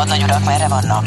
Hadnagyurak merre vannak?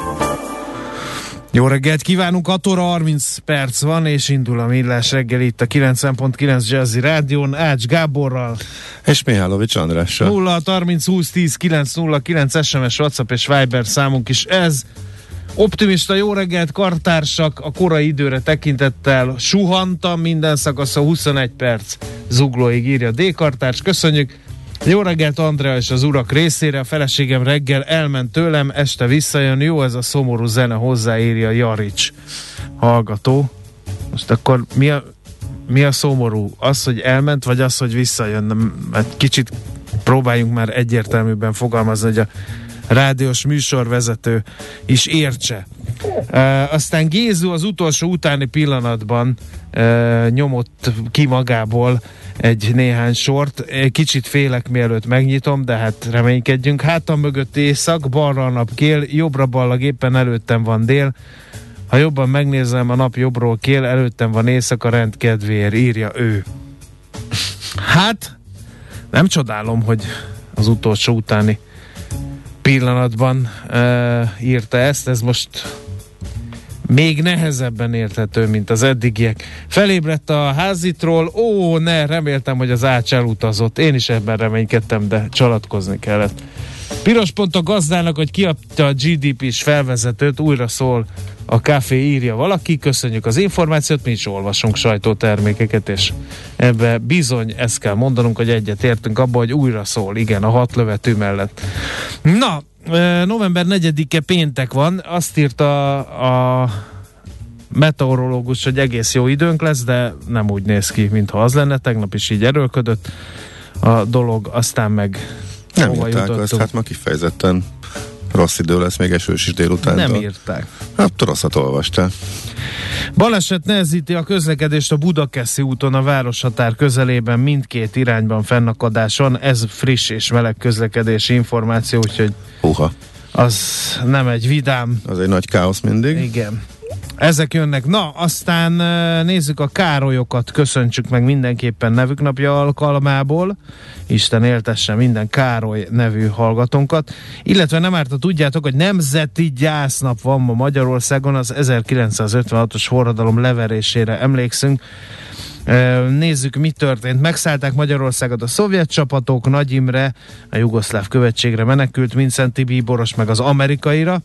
Jó reggelt kívánunk, 6 óra 30 perc van, és indul a Millás reggel itt a 90.9 Jazzy Rádión, Ács Gáborral. És Mihálovics Andrással. 0 30 20 10 9 0 9 SMS, WhatsApp és Viber számunk is ez. Optimista jó reggelt, kartársak, a korai időre tekintettel suhantam minden szakasza 21 perc zuglóig írja D. Kartárs, köszönjük. Jó reggelt Andrea és az urak részére, a feleségem reggel elment tőlem, este visszajön, jó ez a szomorú zene, hozzáírja Jarics hallgató. Most akkor mi a, mi a szomorú? Az, hogy elment, vagy az, hogy visszajön? Mert kicsit próbáljunk már egyértelműben fogalmazni, hogy a rádiós műsorvezető is értse. Uh, aztán Gézu az utolsó utáni pillanatban uh, nyomott ki magából egy néhány sort. Kicsit félek, mielőtt megnyitom, de hát reménykedjünk. Hátam mögött éjszak, balra a nap kél, jobbra ballag éppen előttem van dél. Ha jobban megnézem, a nap jobbról kél, előttem van éjszaka rend kedvéért, írja ő. Hát, nem csodálom, hogy az utolsó utáni pillanatban uh, írta ezt, ez most még nehezebben érthető, mint az eddigiek. Felébredt a házitról, ó, ne, reméltem, hogy az ács elutazott. Én is ebben reménykedtem, de csalatkozni kellett. Piros pont a gazdának, hogy kiadta a GDP-s felvezetőt, újra szól a kávé írja valaki, köszönjük az információt, mi is olvasunk sajtótermékeket, és ebbe bizony ezt kell mondanunk, hogy egyet értünk abba, hogy újra szól, igen, a hat lövető mellett. Na, november 4-e péntek van, azt írta a meteorológus, hogy egész jó időnk lesz, de nem úgy néz ki, mintha az lenne, tegnap is így erőlködött a dolog, aztán meg nem írták azt, hát ma kifejezetten rossz idő lesz, még esős is délután. Nem írták. Hát rosszat olvastál. Baleset nehezíti a közlekedést a Budakeszi úton a városhatár közelében mindkét irányban fennakadáson. Ez friss és meleg közlekedési információ, úgyhogy Uha. az nem egy vidám. Az egy nagy káosz mindig. Igen. Ezek jönnek. Na, aztán nézzük a Károlyokat, köszöntsük meg mindenképpen nevük napja alkalmából. Isten éltesse minden Károly nevű hallgatónkat. Illetve nem árt, tudjátok, hogy nemzeti gyásznap van ma Magyarországon, az 1956-os forradalom leverésére emlékszünk. Nézzük, mi történt. Megszállták Magyarországot a szovjet csapatok, Nagy Imre a jugoszláv követségre menekült, Vincenti Bíboros meg az amerikaira.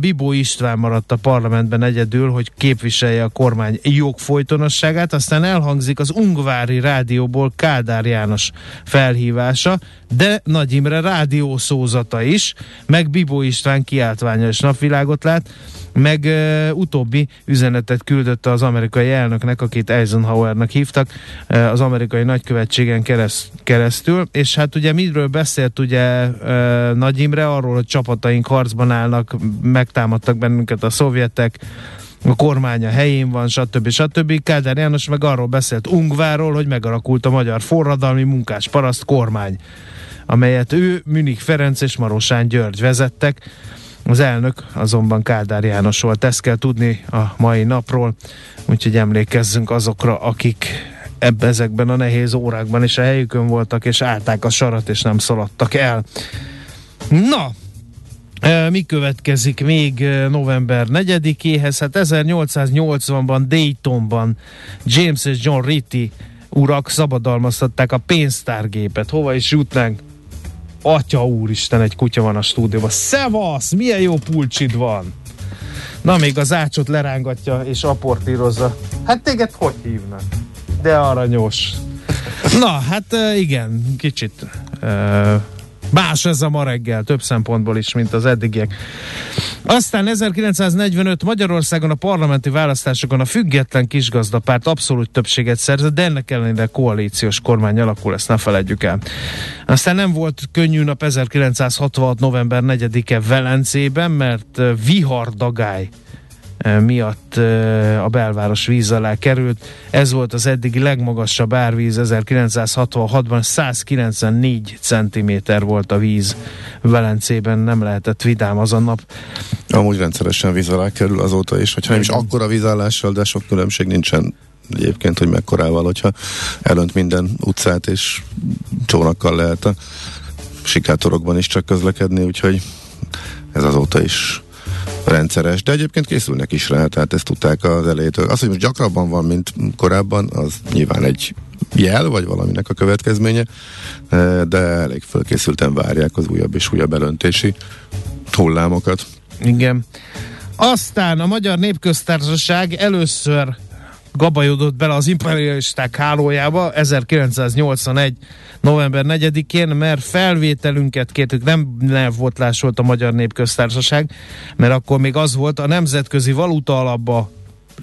Bibó István maradt a parlamentben egyedül, hogy képviselje a kormány jogfolytonosságát, aztán elhangzik az Ungvári rádióból Kádár János felhívása, de Nagy Imre rádiószózata is, meg Bibó István kiáltványa és napvilágot lát, meg uh, utóbbi üzenetet küldött az amerikai elnöknek, akit Eisenhowernak hívtak, uh, az amerikai nagykövetségen kereszt, keresztül, és hát ugye miről beszélt ugye uh, Nagy Imre, arról, hogy csapataink harcban állnak, megtámadtak bennünket a szovjetek, a kormánya helyén van, stb. stb. Kádár János meg arról beszélt Ungváról, hogy megalakult a magyar forradalmi munkás paraszt kormány, amelyet ő, Münik Ferenc és Marosán György vezettek. Az elnök azonban Kádár János volt, ezt kell tudni a mai napról, úgyhogy emlékezzünk azokra, akik ebbe ezekben a nehéz órákban is a helyükön voltak, és állták a sarat, és nem szaladtak el. Na, mi következik még november 4-éhez? Hát 1880-ban Daytonban James és John Ritty urak szabadalmaztatták a pénztárgépet. Hova is jutnánk? Atya úristen, egy kutya van a stúdióban. Szevasz! Milyen jó pulcsid van! Na, még az ácsot lerángatja és aportírozza. Hát téged hogy hívnak? De aranyos. Na, hát igen, kicsit uh, Más ez a ma reggel, több szempontból is, mint az eddigiek. Aztán 1945 Magyarországon a parlamenti választásokon a független kisgazdapárt abszolút többséget szerzett, de ennek ellenére koalíciós kormány alakul, ezt ne feledjük el. Aztán nem volt könnyű nap 1966. november 4-e Velencében, mert vihardagály miatt a belváros víz alá került. Ez volt az eddigi legmagasabb árvíz 1966-ban, 194 cm volt a víz Velencében, nem lehetett vidám az a nap. Amúgy rendszeresen víz alá kerül azóta is, hogyha nem is akkora vízállással, de sok különbség nincsen egyébként, hogy mekkorával, hogyha elönt minden utcát és csónakkal lehet a sikátorokban is csak közlekedni, úgyhogy ez azóta is rendszeres, de egyébként készülnek is rá, tehát ezt tudták az elejétől. Az, hogy most gyakrabban van, mint korábban, az nyilván egy jel, vagy valaminek a következménye, e, de elég fölkészülten várják az újabb és újabb elöntési hullámokat. Igen. Aztán a Magyar Népköztársaság először gabajodott bele az imperialisták hálójába 1981. november 4-én, mert felvételünket kértük, nem volt volt a Magyar Népköztársaság, mert akkor még az volt, a Nemzetközi Valuta Alapba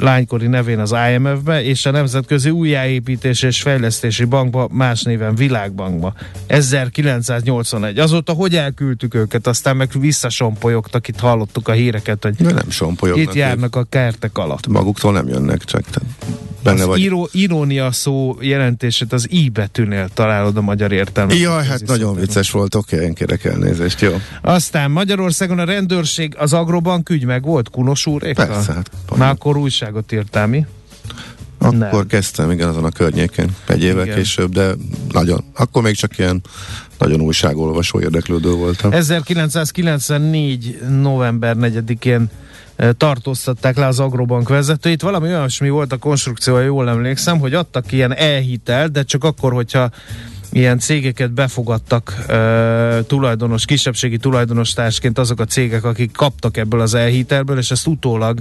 lánykori nevén az IMF-be, és a Nemzetközi Újjáépítés és Fejlesztési Bankba, más néven Világbankba. 1981. Azóta hogy elküldtük őket, aztán meg visszasompolyogtak, itt hallottuk a híreket, hogy De nem sompolyognak. Itt járnak a kertek alatt. Maguktól nem jönnek, csak benne az vagy. Író, irónia szó jelentését az I íbetűnél találod a magyar értelmet. Jaj, hát nagyon vicces volt, oké, okay, én kérek elnézést, jó. Aztán Magyarországon a rendőrség, az Agrobank ügy meg volt, Kunos úr? Persze, hát. Már akkor újságot írtál, mi? Akkor Nem. kezdtem, igen, azon a környéken, egy évek igen. később, de nagyon, akkor még csak ilyen nagyon újságolvasó érdeklődő voltam. 1994. november 4-én tartóztatták le az Agrobank vezetőit. Valami olyasmi volt a konstrukció, jól emlékszem, hogy adtak ilyen elhitelt, de csak akkor, hogyha ilyen cégeket befogadtak uh, tulajdonos, kisebbségi tulajdonos társként azok a cégek, akik kaptak ebből az elhitelből, és ezt utólag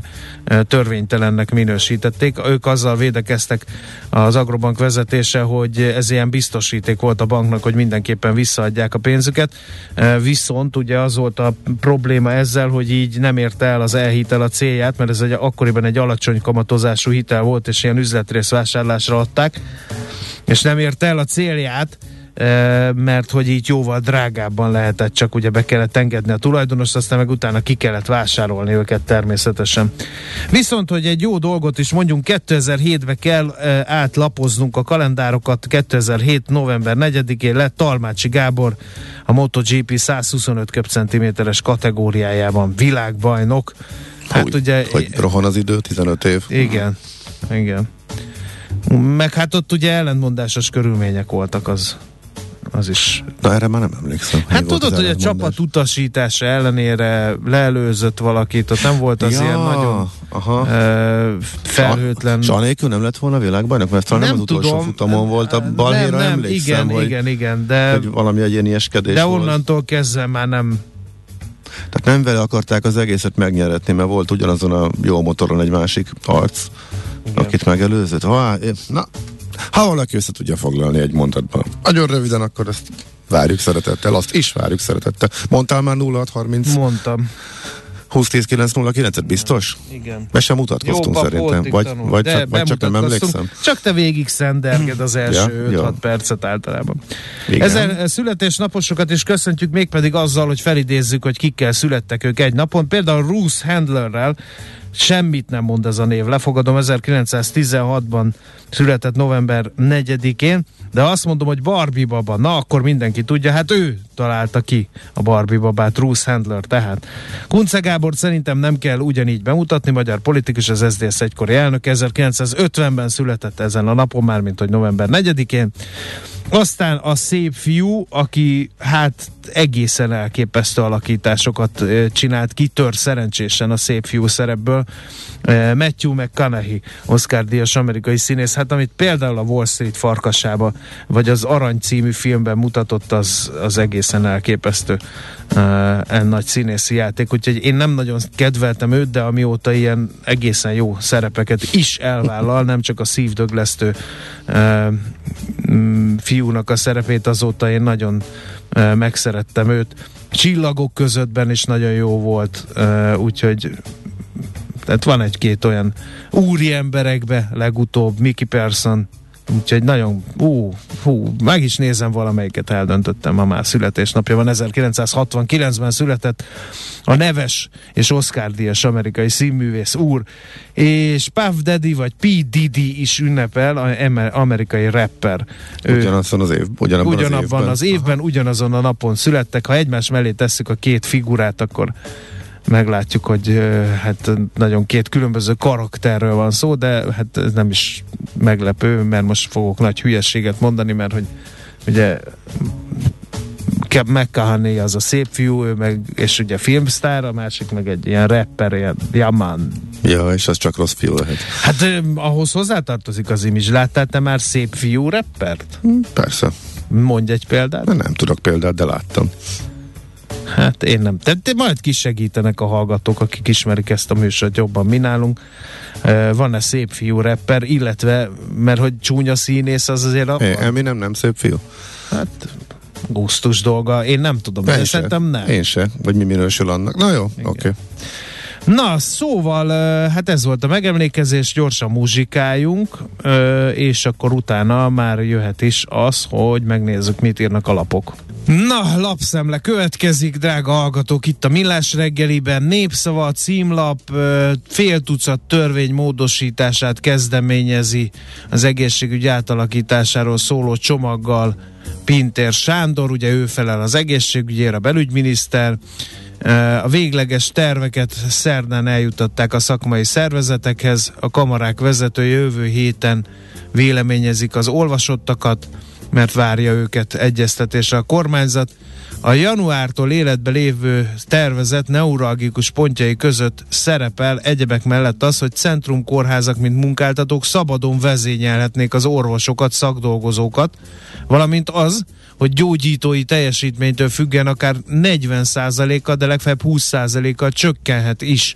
uh, törvénytelennek minősítették. Ők azzal védekeztek az Agrobank vezetése, hogy ez ilyen biztosíték volt a banknak, hogy mindenképpen visszaadják a pénzüket. Uh, viszont ugye az volt a probléma ezzel, hogy így nem érte el az elhitel a célját, mert ez egy akkoriban egy alacsony kamatozású hitel volt, és ilyen üzletrészvásárlásra adták, és nem érte el a célját, mert hogy így jóval drágábban lehetett, csak ugye be kellett engedni a tulajdonost, aztán meg utána ki kellett vásárolni őket természetesen. Viszont, hogy egy jó dolgot is mondjunk, 2007-be kell átlapoznunk a kalendárokat, 2007. november 4-én lett Talmácsi Gábor a MotoGP 125 köbcentiméteres kategóriájában világbajnok. Hát hogy, ugye... Hogy rohan az idő, 15 év. Igen, igen. Meg hát ott ugye ellentmondásos körülmények voltak az az is. Na erre már nem emlékszem. Hát tudod, hogy a csapat utasítása ellenére leelőzött valakit, ott nem volt az ja, ilyen nagyon aha. E, felhőtlen. Csanélkül nem lett volna világbajnok, mert talán nem, nem az utolsó tudom, futamon volt a balhéra, nem, nem, emlékszem, igen, hogy, igen, igen, de, hogy valami egy ilyen ilyeskedés De onnantól volt. kezdve már nem tehát nem vele akarták az egészet megnyeretni, mert volt ugyanazon a jó motoron egy másik arc, Igen. akit megelőzött. Ha, na, ha valaki össze tudja foglalni egy mondatban. Nagyon röviden, akkor ezt várjuk szeretettel, azt is várjuk szeretettel. Mondtál már 0630? Mondtam. 20 et biztos? Igen. Be sem mutatkoztunk Jóba szerintem. Vagy, vagy, csak, vagy csak nem emlékszem. Csak te végig szenderged az első ja, 5-6 percet általában. Igen. Ezen születésnaposokat is köszöntjük mégpedig azzal, hogy felidézzük, hogy kikkel születtek ők egy napon. Például Bruce Handlerrel, Semmit nem mond ez a név. Lefogadom, 1916-ban született november 4-én, de azt mondom, hogy Barbie baba, na akkor mindenki tudja, hát ő találta ki a Barbie babát, Bruce Handler tehát. Kunce Gábor szerintem nem kell ugyanígy bemutatni, magyar politikus, az SZDSZ egykori elnök, 1950-ben született ezen a napon, már mint hogy november 4-én. Aztán a szép fiú, aki hát egészen elképesztő alakításokat csinált, kitör szerencsésen a szép fiú szerepből. Matthew McConaughey, Oscar díjas amerikai színész, hát amit például a Wall Street farkasába, vagy az Arany című filmben mutatott, az, az egészen elképesztő uh, nagy színészi játék, úgyhogy én nem nagyon kedveltem őt, de amióta ilyen egészen jó szerepeket is elvállal, nem csak a szívdöglesztő uh, fiúnak a szerepét, azóta én nagyon uh, megszerettem őt. Csillagok közöttben is nagyon jó volt, uh, úgyhogy tehát van egy-két olyan úri emberekbe, legutóbb Mickey Person, Úgyhogy nagyon, ú, hú, meg is nézem valamelyiket, eldöntöttem, ma már születésnapja van, 1969-ben született a neves és Oscar díjas amerikai színművész úr, és Puff Daddy vagy P. Diddy is ünnepel, a amerikai rapper. Ugyanazon az év, ugyanabban, ugyanabban az évben. az évben, Aha. ugyanazon a napon születtek. Ha egymás mellé tesszük a két figurát, akkor meglátjuk, hogy hát nagyon két különböző karakterről van szó, de hát ez nem is meglepő, mert most fogok nagy hülyességet mondani, mert hogy ugye Keb McCahoney az a szép fiú, ő meg, és ugye filmsztár, a másik meg egy ilyen rapper, ilyen Yaman. Ja, és az csak rossz fiú lehet. Hát ahhoz hozzátartozik az image. Láttál te már szép fiú rappert? Hm, persze. Mondj egy példát. Nem, nem tudok példát, de láttam. Hát én nem. De, de majd kisegítenek a hallgatók, akik ismerik ezt a műsort jobban mi nálunk. Van-e szép fiú rapper, illetve, mert hogy csúnya színész az azért a... É, Emi nem, nem szép fiú? Hát gusztus dolga. Én nem tudom, de szerintem nem. Én se. Vagy mi minősül annak. Na jó, oké. Okay. Na, szóval, hát ez volt a megemlékezés, gyorsan muzsikáljunk, és akkor utána már jöhet is az, hogy megnézzük, mit írnak a lapok. Na, lapszemle következik, drága hallgatók, itt a Millás reggeliben népszava, címlap, fél tucat törvény módosítását kezdeményezi az egészségügy átalakításáról szóló csomaggal Pintér Sándor, ugye ő felel az egészségügyért, a belügyminiszter, a végleges terveket szerdán eljutatták a szakmai szervezetekhez, a kamarák vezetője jövő héten véleményezik az olvasottakat, mert várja őket egyeztetésre a kormányzat. A januártól életbe lévő tervezet neuralgikus pontjai között szerepel egyebek mellett az, hogy centrumkórházak, mint munkáltatók szabadon vezényelhetnék az orvosokat, szakdolgozókat, valamint az, hogy gyógyítói teljesítménytől függen akár 40%-kal, de legfeljebb 20%-kal csökkenhet is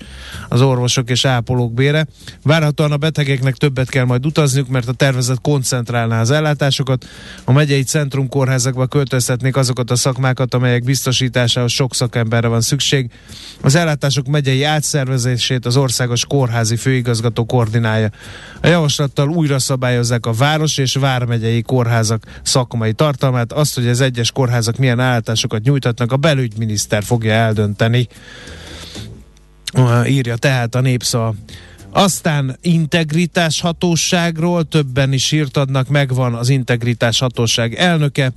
az orvosok és ápolók bére. Várhatóan a betegeknek többet kell majd utazniuk, mert a tervezet koncentrálná az ellátásokat. A megyei centrumkórházakba költöztetnék azokat a szakmákat, amelyek biztosításához sok szakemberre van szükség. Az ellátások megyei átszervezését az országos kórházi főigazgató koordinálja. A javaslattal újra szabályozzák a város és vármegyei kórházak szakmai tartalmát. Azt hogy az egyes kórházak milyen állításokat nyújtatnak, a belügyminiszter fogja eldönteni. Írja tehát a népszava. Aztán integritás hatóságról többen is írt adnak, megvan az integritás hatóság elnöke.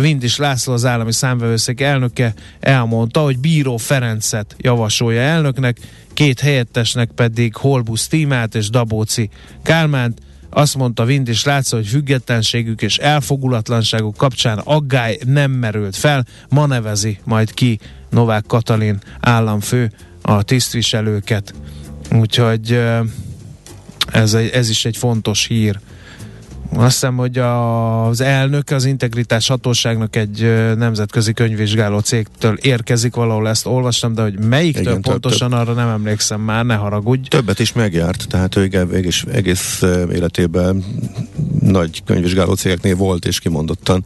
Vindis László, az állami számvevőszék elnöke elmondta, hogy Bíró Ferencet javasolja elnöknek, két helyettesnek pedig Holbusz Tímát és Dabóci Kálmánt. Azt mondta Vind és hogy függetlenségük és elfogulatlanságuk kapcsán aggály nem merült fel, ma nevezi majd ki Novák Katalin államfő a tisztviselőket. Úgyhogy ez, ez is egy fontos hír. Azt hiszem, hogy az elnök az integritás hatóságnak egy nemzetközi könyvvizsgáló cégtől érkezik, valahol ezt olvastam, de hogy melyiktől Igen, pontosan több, arra nem emlékszem már, ne haragudj. Többet is megjárt, tehát ő egész, egész életében nagy könyvvizsgáló cégeknél volt és kimondottan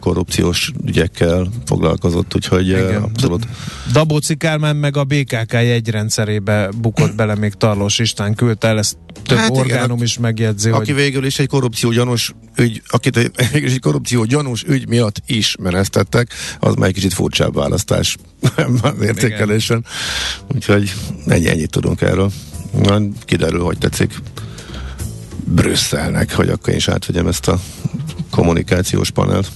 korrupciós ügyekkel foglalkozott, úgyhogy Igen. abszolút. Dabóci Kálmán meg a BKK jegyrendszerébe bukott bele, még Tarlós István küldte el, ezt több hát orgánum igen, is megjegyzi. Aki hogy... végül is egy korrupció gyanús ügy, akit egy korrupció gyanús ügy miatt ismereztettek, az már egy kicsit furcsább választás az értékelésen. Úgyhogy ennyi, ennyit tudunk erről. Kiderül, hogy tetszik Brüsszelnek, hogy akkor én is átvegyem ezt a kommunikációs panelt.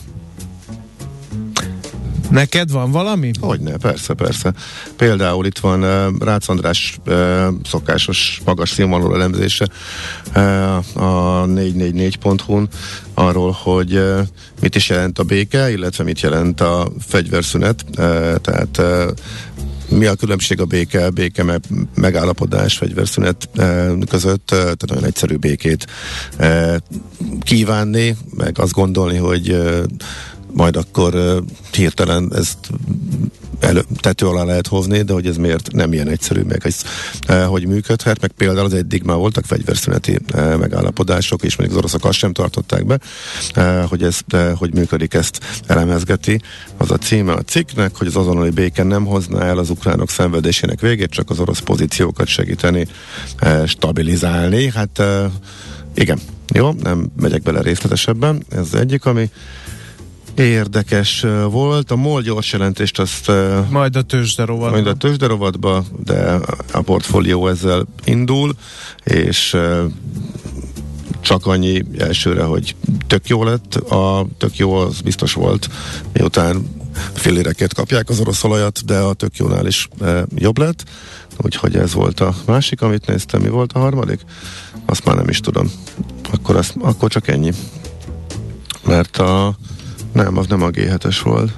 Neked van valami? Hogyne, persze, persze. Például itt van uh, Rácz András uh, szokásos magas színvonalú elemzése uh, a 444.hu-n arról, hogy uh, mit is jelent a béke, illetve mit jelent a fegyverszünet. Uh, tehát uh, mi a különbség a béke, béke me- megállapodás, fegyverszünet e, között, e, tehát nagyon egyszerű békét e, kívánni, meg azt gondolni, hogy e, majd akkor hirtelen ezt elő, tető alá lehet hozni, de hogy ez miért nem ilyen egyszerű, meg ez, hogy működhet, meg például az eddig már voltak fegyverszüneti megállapodások, és mondjuk az oroszok azt sem tartották be, hogy ez hogy működik, ezt elemezgeti. Az a címe a cikknek, hogy az azonnali béke nem hozná el az ukránok szenvedésének végét, csak az orosz pozíciókat segíteni, stabilizálni. Hát igen, jó, nem megyek bele részletesebben, ez az egyik, ami érdekes volt. A MOL gyors jelentést azt Majd a tőzsde rovat. majd a tőzsderovatba, de a portfólió ezzel indul, és csak annyi elsőre, hogy tök jó lett, a tök jó az biztos volt, miután filléreket kapják az orosz olajat, de a tök jónál is e, jobb lett, úgyhogy ez volt a másik, amit néztem, mi volt a harmadik? Azt már nem is tudom. Akkor, azt, akkor csak ennyi. Mert a nem, az nem a G7-es volt.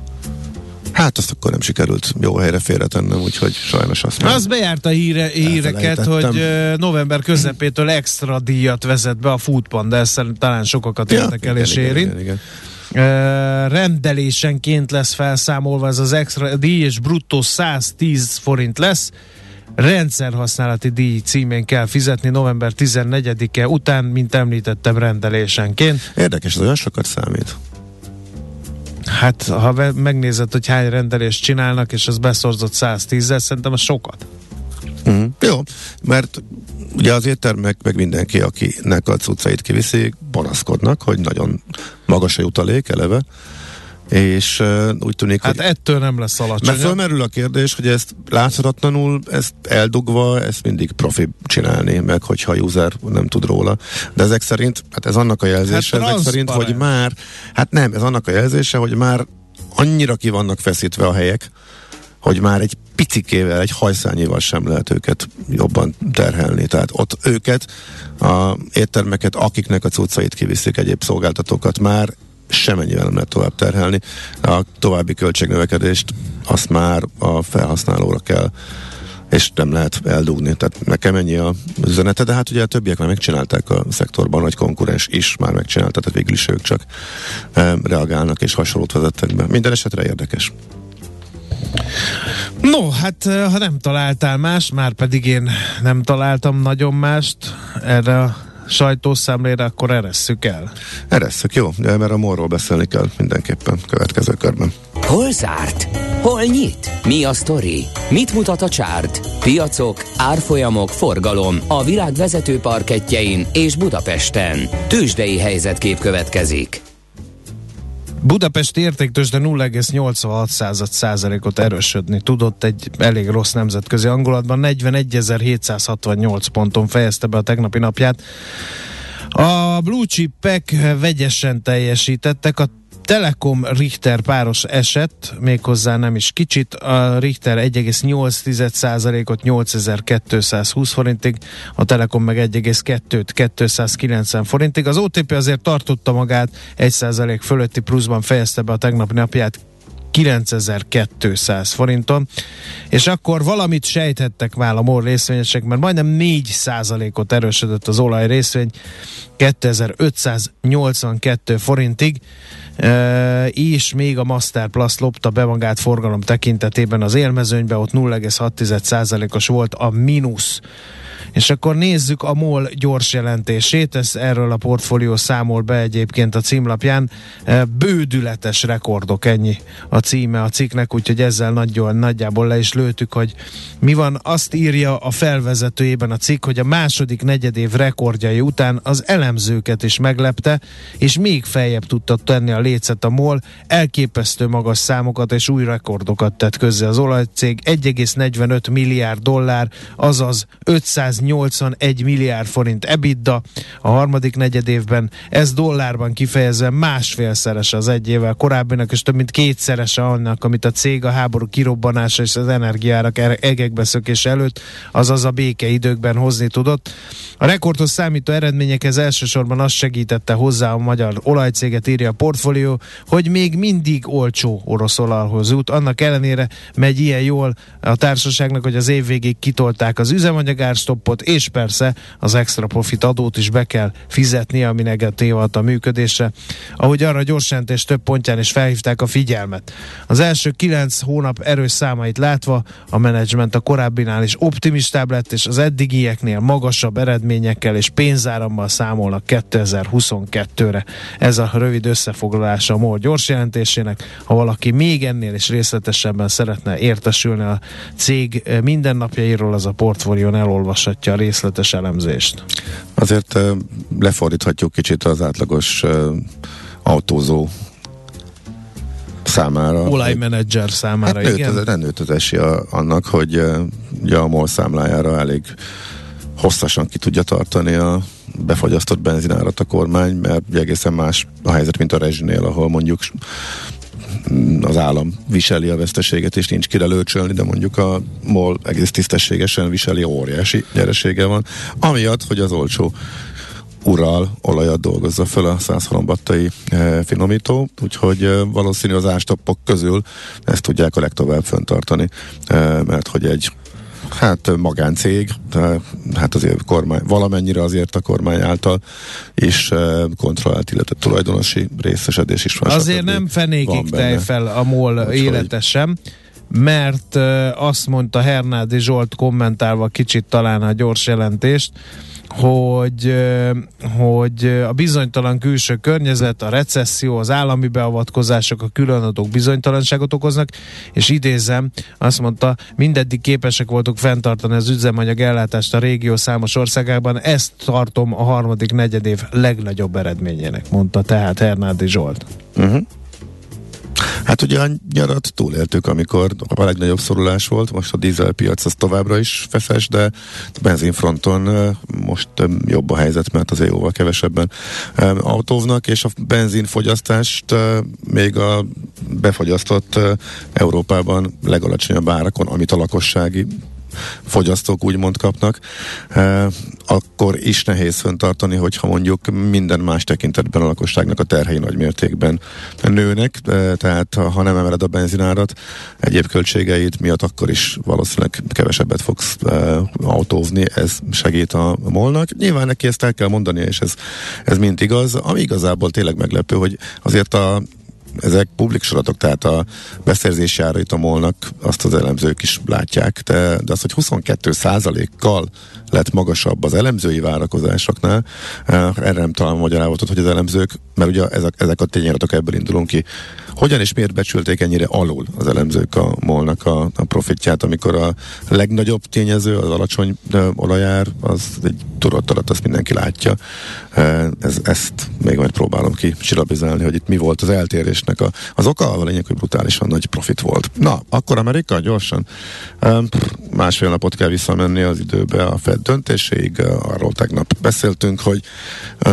Hát azt akkor nem sikerült jó helyre félretennem, úgyhogy sajnos azt nem. Az bejárta híre, híreket, hogy november közepétől extra díjat vezet be a Foodpanda, ez szerint talán sokakat érdekel és igen, érint. igen, igen. Ö, rendelésenként lesz felszámolva ez az extra díj, és bruttó 110 forint lesz. Rendszerhasználati díj címén kell fizetni november 14-e után, mint említettem, rendelésenként. Érdekes, ez olyan sokat számít. Hát, ha megnézed, hogy hány rendelést csinálnak, és az beszorzott 110-zel, szerintem az sokat. Uh-huh. Jó, mert ugye az éttermek, meg mindenki, akinek a cuccait kiviszi, panaszkodnak, hogy nagyon magas a jutalék eleve, és uh, úgy tűnik, Hát hogy ettől nem lesz alacsony. mert fölmerül a kérdés, hogy ezt láthatatlanul, ezt eldugva, ezt mindig profi csinálni, meg hogyha a user nem tud róla. De ezek szerint, hát ez annak a jelzése, Hát ezek szerint, hogy már, hát nem, ez annak a jelzése, hogy már annyira ki vannak feszítve a helyek, hogy már egy picikével, egy hajszányival sem lehet őket jobban terhelni. Tehát ott őket, a éttermeket, akiknek a cuccait kiviszik egyéb szolgáltatókat már semennyivel nem lehet tovább terhelni. A további költségnövekedést azt már a felhasználóra kell és nem lehet eldugni. Tehát nekem ennyi a üzenete, de hát ugye a többiek már megcsinálták a szektorban, nagy konkurens is már megcsinálta, tehát végül is ők csak eh, reagálnak és hasonlót vezettek be. Minden esetre érdekes. No, hát eh, ha nem találtál más, már pedig én nem találtam nagyon mást erre a sajtószámlére, akkor eresszük el. Eresszük, jó, mert a morról beszélni kell mindenképpen következő körben. Hol zárt? Hol nyit? Mi a sztori? Mit mutat a csárt? Piacok, árfolyamok, forgalom a világ vezető parketjein és Budapesten. Tősdei helyzetkép következik. Budapesti értéktős, de 0,86 százalékot erősödni tudott egy elég rossz nemzetközi angolatban. 41.768 ponton fejezte be a tegnapi napját. A blue chipek vegyesen teljesítettek, a Telekom Richter páros eset, méghozzá nem is kicsit, a Richter 1,8%-ot 8220 forintig, a Telekom meg 1,2-t 290 forintig. Az OTP azért tartotta magát, 1% fölötti pluszban fejezte be a tegnapi napját 9200 forinton, és akkor valamit sejthettek már a MOL részvényesek, mert majdnem 4% ot erősödött az olaj részvény 2582 forintig, e, és még a Master Plus lopta be magát forgalom tekintetében az élmezőnybe, ott 0,6%-os volt a mínusz. És akkor nézzük a MOL gyors jelentését, ez erről a portfólió számol be egyébként a címlapján. E, Bődületes rekordok, ennyi a címe a cikknek, úgyhogy ezzel nagyon, nagyjából le is lőtük, hogy mi van. Azt írja a felvezetőjében a cikk, hogy a második negyedév rekordjai után az elemzőket is meglepte, és még feljebb tudta tenni a lécet a MOL, elképesztő magas számokat és új rekordokat tett közzé az olajcég, 1,45 milliárd dollár, azaz 581 milliárd forint EBITDA a harmadik negyedévben. Ez dollárban kifejezve másfélszerese az egy évvel korábbinak, és több mint kétszerese annak, amit a cég a háború kirobbanása és az energiárak er- egekbe szökés előtt, azaz a békeidőkben hozni tudott. A rekordhoz számító eredményekhez elsősorban azt segítette hozzá a magyar olajcéget, írja a portfólió, hogy még mindig olcsó orosz olajhoz jut. Annak ellenére megy ilyen jól a társaságnak, hogy az év végéig kitolták az üzemanyagárstoppot, swapot, és persze az extra profit adót is be kell fizetni, ami negatív a működésre. Ahogy arra gyorsan és több pontján is felhívták a figyelmet. Az első kilenc hónap erős számait látva a menedzsment a korábbinál is optimistább lett, és az eddigieknél magasabb eredményekkel és pénzárammal számolnak 2022-re. Ez a rövid összefoglalása a MOL gyors jelentésének. Ha valaki még ennél is részletesebben szeretne értesülni a cég mindennapjairól, az a portfólión elolvashatja a részletes elemzést. Azért lefordíthatjuk kicsit az átlagos autózó számára. Olajmenedzser számára, hát igen. Nőtt, nőtt az esélye annak, hogy ugye a MOL számlájára elég hosszasan ki tudja tartani a befagyasztott benzinárat a kormány, mert egészen más a helyzet, mint a rezsinél, ahol mondjuk az állam viseli a veszteséget, és nincs kire lőcsölni, de mondjuk a MOL egész tisztességesen viseli, óriási nyeresége van, amiatt, hogy az olcsó ural olajat dolgozza föl a 103 battai e, finomító, úgyhogy e, valószínű az ástapok közül ezt tudják a legtovább föntartani, e, mert hogy egy hát magáncég, de hát azért kormány, valamennyire azért a kormány által is kontrollált, illetve tulajdonosi részesedés is van. Azért nem fenékig tej fel a MOL Úgy életesem, mert azt mondta Hernádi Zsolt kommentálva kicsit talán a gyors jelentést, hogy, hogy a bizonytalan külső környezet, a recesszió, az állami beavatkozások, a különadók bizonytalanságot okoznak, és idézem, azt mondta, mindeddig képesek voltunk fenntartani az üzemanyag ellátást a régió számos országában, ezt tartom a harmadik negyedév legnagyobb eredményének, mondta tehát Hernádi Zsolt. Uh-huh. Hát ugye a nyarat túléltük, amikor a legnagyobb szorulás volt, most a dízelpiac az továbbra is feszes, de a benzinfronton most jobb a helyzet, mert az jóval kevesebben. Autóvnak, és a benzinfogyasztást még a befogyasztott Európában legalacsonyabb árakon, amit a lakossági fogyasztók úgymond kapnak, e, akkor is nehéz föntartani, hogyha mondjuk minden más tekintetben a lakosságnak a terhei nagy mértékben nőnek, e, tehát ha nem emeled a benzinárat, egyéb költségeid miatt akkor is valószínűleg kevesebbet fogsz e, autózni, ez segít a molnak. Nyilván neki ezt el kell mondani, és ez, ez mind igaz. Ami igazából tényleg meglepő, hogy azért a ezek publik sorotok, tehát a beszerzési árait a molnak azt az elemzők is látják, de, de az, hogy 22 kal lett magasabb az elemzői várakozásoknál, eh, erre nem talán magyarázatot, hogy az elemzők, mert ugye ezek, ezek a tényadatok ebből indulunk ki, hogyan és miért becsülték ennyire alul az elemzők a molnak a, a profitját, amikor a legnagyobb tényező, az alacsony olajár, az egy tudott alatt, azt mindenki látja. Ez, ezt még majd próbálom ki csillabizálni, hogy itt mi volt az eltérésnek a, az oka, a lényeg, hogy brutálisan nagy profit volt. Na, akkor Amerika gyorsan. Másfél napot kell visszamenni az időbe a Fed döntéséig, arról tegnap beszéltünk, hogy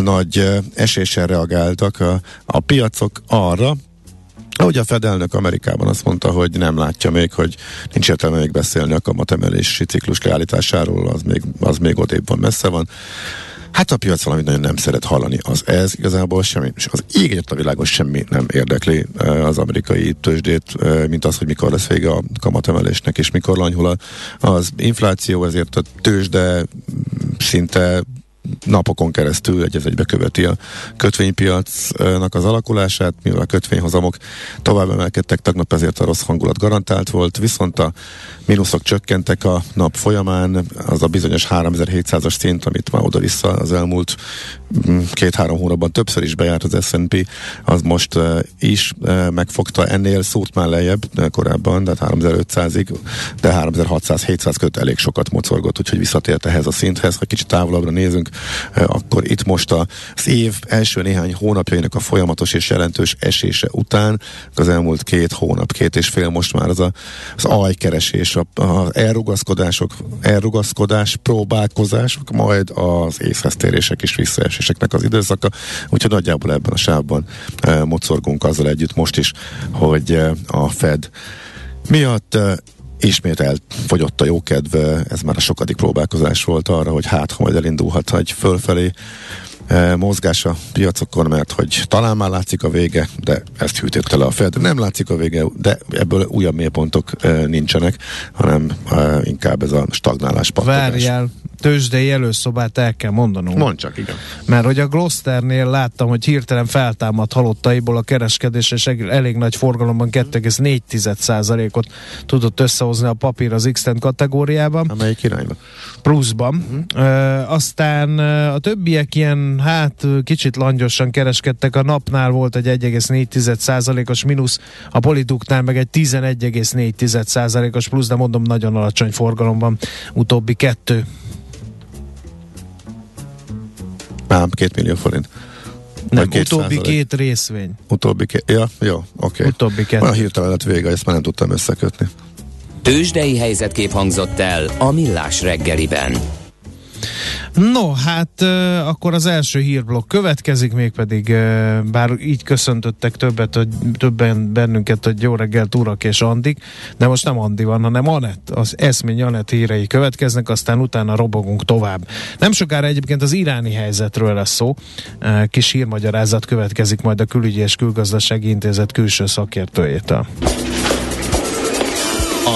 nagy eséssel reagáltak a, a piacok arra, ahogy a Fed elnök Amerikában azt mondta, hogy nem látja még, hogy nincs értelme még beszélni a kamatemelési ciklus leállításáról, az még, az még odébb van, messze van. Hát a piac valamit nagyon nem szeret hallani, az ez igazából semmi, és az ég a világon semmi nem érdekli eh, az amerikai tőzsdét, eh, mint az, hogy mikor lesz vége a kamatemelésnek, és mikor lanyhul az infláció, ezért a tőzsde szinte napokon keresztül egy egybe követi a kötvénypiacnak az alakulását, mivel a kötvényhozamok tovább emelkedtek, tegnap ezért a rossz hangulat garantált volt, viszont a mínuszok csökkentek a nap folyamán, az a bizonyos 3700-as szint, amit már oda-vissza az elmúlt mm, két-három hónapban többször is bejárt az S&P, az most uh, is uh, megfogta, ennél szórt már lejjebb uh, korábban, tehát 3500-ig, de 3600-700 köt elég sokat mocorgott, úgyhogy visszatért ehhez a szinthez. Ha kicsit távolabbra nézünk, akkor itt most az év első néhány hónapjainak a folyamatos és jelentős esése után, az elmúlt két hónap, két és fél most már az a, az ajkeresés, az elrugaszkodások, elrugaszkodás, próbálkozások, majd az észheztérések és visszaeséseknek az időszaka, úgyhogy nagyjából ebben a sávban e, mocorgunk azzal együtt most is, hogy e, a Fed miatt ismét elfogyott a jókedv, ez már a sokadik próbálkozás volt arra, hogy hát, ha majd elindulhat egy fölfelé e, mozgás a piacokon, mert hogy talán már látszik a vége, de ezt hűtött le a Fed. Nem látszik a vége, de ebből újabb mélypontok e, nincsenek, hanem e, inkább ez a stagnálás pattogás. Várjál, tőzsdei előszobát el kell mondanunk. Mond csak, igen. Mert hogy a Glosternél láttam, hogy hirtelen feltámad halottaiból a kereskedés, és elég nagy forgalomban 2,4%-ot tudott összehozni a papír az x kategóriában. Amelyik irányba? Pluszban. Uh-huh. E, aztán a többiek ilyen, hát kicsit langyosan kereskedtek. A napnál volt egy 1,4%-os mínusz, a Poliduknál meg egy 11,4%-os plusz, de mondom, nagyon alacsony forgalomban utóbbi kettő. Ám, két millió forint. Nem, két utóbbi százalék. két részvény. Utóbbi két, ja, jó, oké. Okay. Utóbbi kettő. Olyan hirtelen lett vége, ezt már nem tudtam összekötni. Tőzsdei helyzetkép hangzott el a Millás reggeliben. No, hát akkor az első hírblokk következik, mégpedig bár így köszöntöttek többet, hogy többen bennünket, hogy jó reggelt urak és Andik, de most nem Andi van, hanem Anett, az eszmény Anett hírei következnek, aztán utána robogunk tovább. Nem sokára egyébként az iráni helyzetről lesz szó, kis hírmagyarázat következik majd a Külügyi és Külgazdasági Intézet külső szakértőjétől.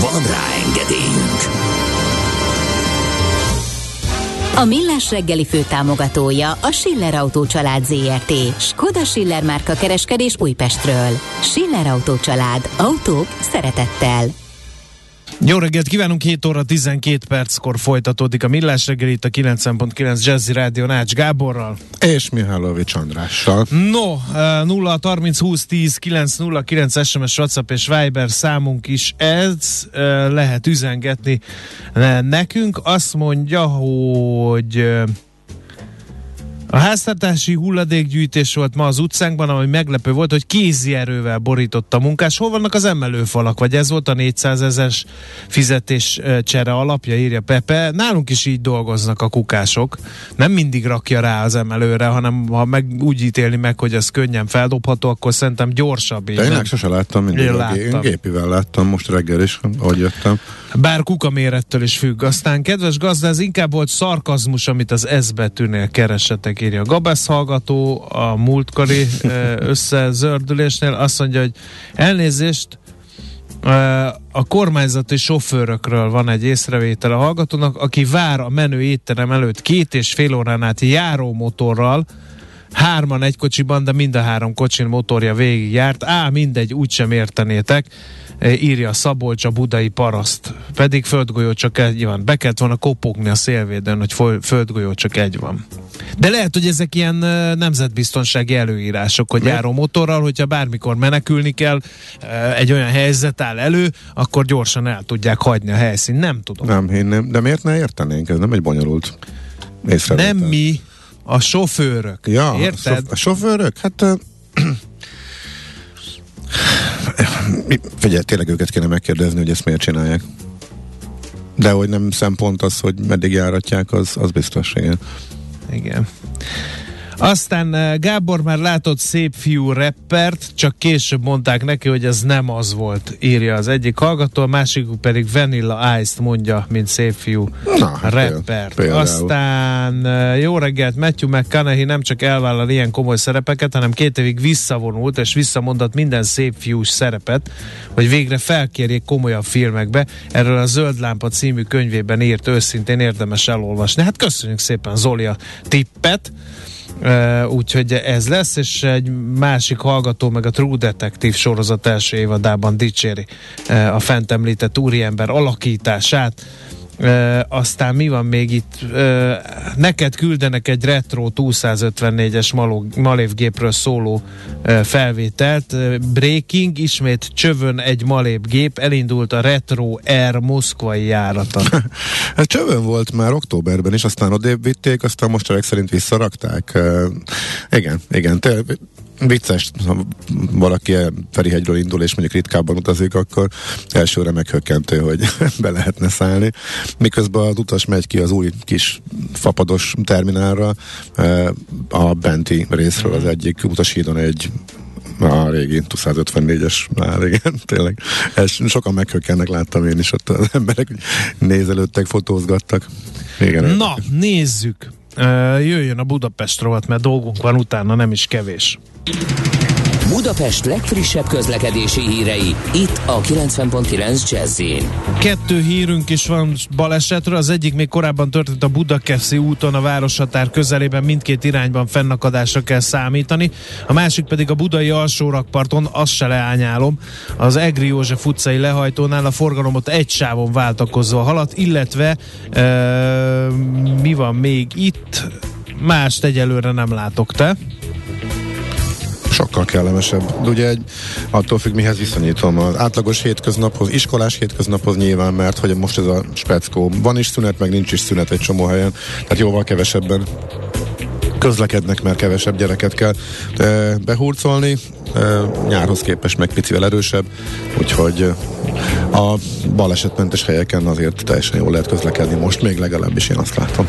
Van rá engedélyünk! A Millás reggeli főtámogatója a Schiller Autó család ZRT. Skoda Schiller márka kereskedés Újpestről. Schiller Autó család. Autók szeretettel. Jó reggelt kívánunk, 7 óra 12 perckor folytatódik a Millás reggel itt a 9.9 Jazzy Rádió Nács Gáborral. És Mihálovics Andrással. No, 0 30 20 10 9 0 9 SMS, WhatsApp és Viber számunk is ez. Lehet üzengetni nekünk. Azt mondja, hogy a háztartási hulladékgyűjtés volt ma az utcánkban, ami meglepő volt, hogy kézi erővel borított a munkás. Hol vannak az emelőfalak? Vagy ez volt a 400 ezeres fizetés csere alapja, írja Pepe. Nálunk is így dolgoznak a kukások. Nem mindig rakja rá az emelőre, hanem ha meg úgy ítélni meg, hogy ez könnyen feldobható, akkor szerintem gyorsabb. De én sose láttam mindig. Én, láttam. én gépivel láttam most reggel is, ahogy jöttem. Bár kuka mérettől is függ. Aztán, kedves gazda, ez inkább volt szarkazmus, amit az S betűnél keresetek, írja a Gabesz hallgató a múltkori összezördülésnél. Azt mondja, hogy elnézést, a kormányzati sofőrökről van egy észrevétel a hallgatónak, aki vár a menő étterem előtt két és fél órán át járó motorral, hárman egy kocsiban, de mind a három kocsin motorja végig járt. Á, mindegy, úgysem értenétek. Eh, írja Szabolcs a budai paraszt. Pedig földgolyó csak egy van. Be kellett volna kopogni a szélvédőn, hogy földgolyó csak egy van. De lehet, hogy ezek ilyen eh, nemzetbiztonsági előírások, hogy járó motorral, hogyha bármikor menekülni kell, eh, egy olyan helyzet áll elő, akkor gyorsan el tudják hagyni a helyszín. Nem tudom. Nem hinném. De miért ne értenénk? Ez nem egy bonyolult észrevétel. Nem mi, a sofőrök. Ja, Érted? A sofőrök? Hát Figyelj, tényleg őket kéne megkérdezni, hogy ezt miért csinálják. De hogy nem szempont az, hogy meddig járatják, az, az biztos, igen. Igen. Aztán eh, Gábor már látott szép fiú reppert, csak később mondták neki, hogy ez nem az volt, írja az egyik hallgató, a másik pedig Vanilla Ice-t mondja, mint szép fiú Na, hát reppert. Például. Aztán eh, jó reggelt, Matthew McConaughey nem csak elvállal ilyen komoly szerepeket, hanem két évig visszavonult, és visszamondott minden szép fiús szerepet, hogy végre felkérjék komolyabb filmekbe. Erről a Zöld Lámpa című könyvében írt őszintén érdemes elolvasni. Hát köszönjük szépen Zoli a tippet. Úgyhogy ez lesz, és egy másik hallgató meg a True Detective sorozat első évadában dicséri uh, a fent említett úriember alakítását. E, aztán mi van még itt? E, neked küldenek egy retro 254-es malévgépről szóló e, felvételt. Breaking, ismét csövön egy malévgép, elindult a Retro Air moszkvai járata. Ez csövön volt már októberben is, aztán odébb vitték, aztán most szerint visszarakták. E, igen, igen, te, vicces, ha valaki Ferihegyről indul, és mondjuk ritkábban utazik, akkor elsőre meghökkentő, hogy be lehetne szállni. Miközben az utas megy ki az új kis fapados terminálra, a benti részről az egyik utashídon egy a régi 254-es már, igen, tényleg. Ez sokan meghökkennek, láttam én is ott az emberek, nézelődtek, fotózgattak. Igen, Na, nézzük. Jöjjön a Budapest rovat, mert dolgunk van utána, nem is kevés. Budapest legfrissebb közlekedési hírei, itt a 90.9 jazz Kettő hírünk is van balesetről, az egyik még korábban történt a Budakeszi úton a városhatár közelében mindkét irányban fennakadásra kell számítani, a másik pedig a budai alsórakparton, azt se leányálom, az Egri József utcai lehajtónál a forgalomot egy sávon váltakozva halad, illetve e, mi van még itt? Mást egyelőre nem látok te sokkal kellemesebb. De ugye egy, attól függ, mihez viszonyítom. Az átlagos hétköznaphoz, iskolás hétköznaphoz nyilván, mert hogy most ez a speckó. Van is szünet, meg nincs is szünet egy csomó helyen, tehát jóval kevesebben közlekednek, mert kevesebb gyereket kell e, behurcolni, e, nyárhoz képest meg picivel erősebb, úgyhogy a balesetmentes helyeken azért teljesen jól lehet közlekedni most, még legalábbis én azt látom.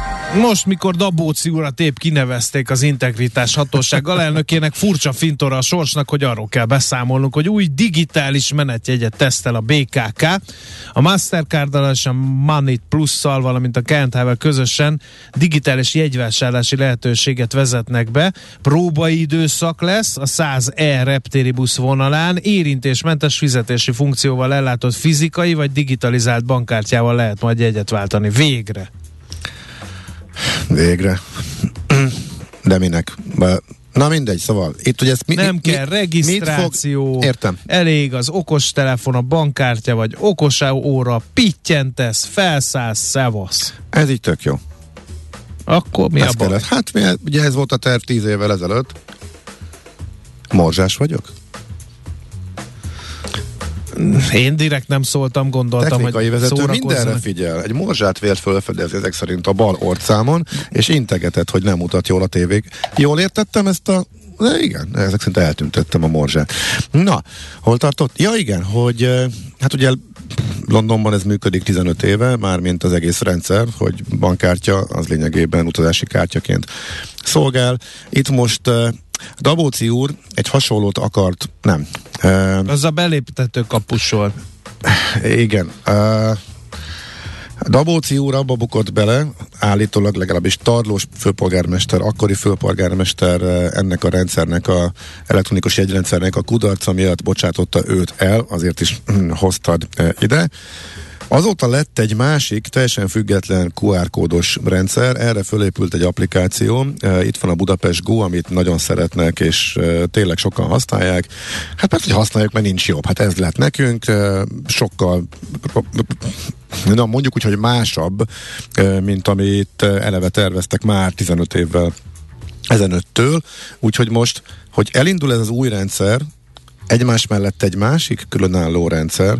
Most, mikor Dabóci urat épp kinevezték az integritás hatóság alelnökének, furcsa fintora a sorsnak, hogy arról kell beszámolnunk, hogy új digitális menetjegyet tesztel a BKK. A mastercard és a Money Plus-szal, valamint a Kentával közösen digitális jegyvásárlási lehetőséget vezetnek be. Próbai időszak lesz a 100E reptéri busz vonalán, érintésmentes fizetési funkcióval ellátott fizikai vagy digitalizált bankkártyával lehet majd jegyet váltani. Végre! Végre. De minek? Na mindegy, szóval itt ugye ezt mi, Nem mi, kell mi, regisztráció, fog... Értem. elég az okos telefon, a bankkártya, vagy okos óra, pittyentesz, felszállsz, szevasz. Ez így tök jó. Akkor mi ez a baj? Hát mi, ugye ez volt a terv tíz évvel ezelőtt. Morzsás vagyok? Én direkt nem szóltam, gondoltam, Technikai hogy vezető mindenre figyel. Egy morzsát vélt fölfedez ezek szerint a bal orcámon, és integetett, hogy nem mutat jól a tévék. Jól értettem ezt a de igen, ezek szerint eltüntettem a morzsát. Na, hol tartott? Ja igen, hogy hát ugye Londonban ez működik 15 éve, mármint az egész rendszer, hogy bankkártya az lényegében utazási kártyaként szolgál. Itt most Dabóci úr egy hasonlót akart, nem. Uh, az a beléptető kapusról. Igen. Uh, Dabóci úr abba bukott bele, állítólag legalábbis Tarlós főpolgármester, akkori főpolgármester ennek a rendszernek, a elektronikus jegyrendszernek a kudarca miatt bocsátotta őt el, azért is hoztad ide. Azóta lett egy másik, teljesen független QR kódos rendszer, erre fölépült egy applikáció, e, itt van a Budapest Go, amit nagyon szeretnek, és e, tényleg sokan használják. Hát persze, hogy használjuk, mert nincs jobb. Hát ez lett nekünk, e, sokkal na mondjuk úgy, hogy másabb, mint amit eleve terveztek már 15 évvel ezenőttől, úgyhogy most, hogy elindul ez az új rendszer, egymás mellett egy másik különálló rendszer,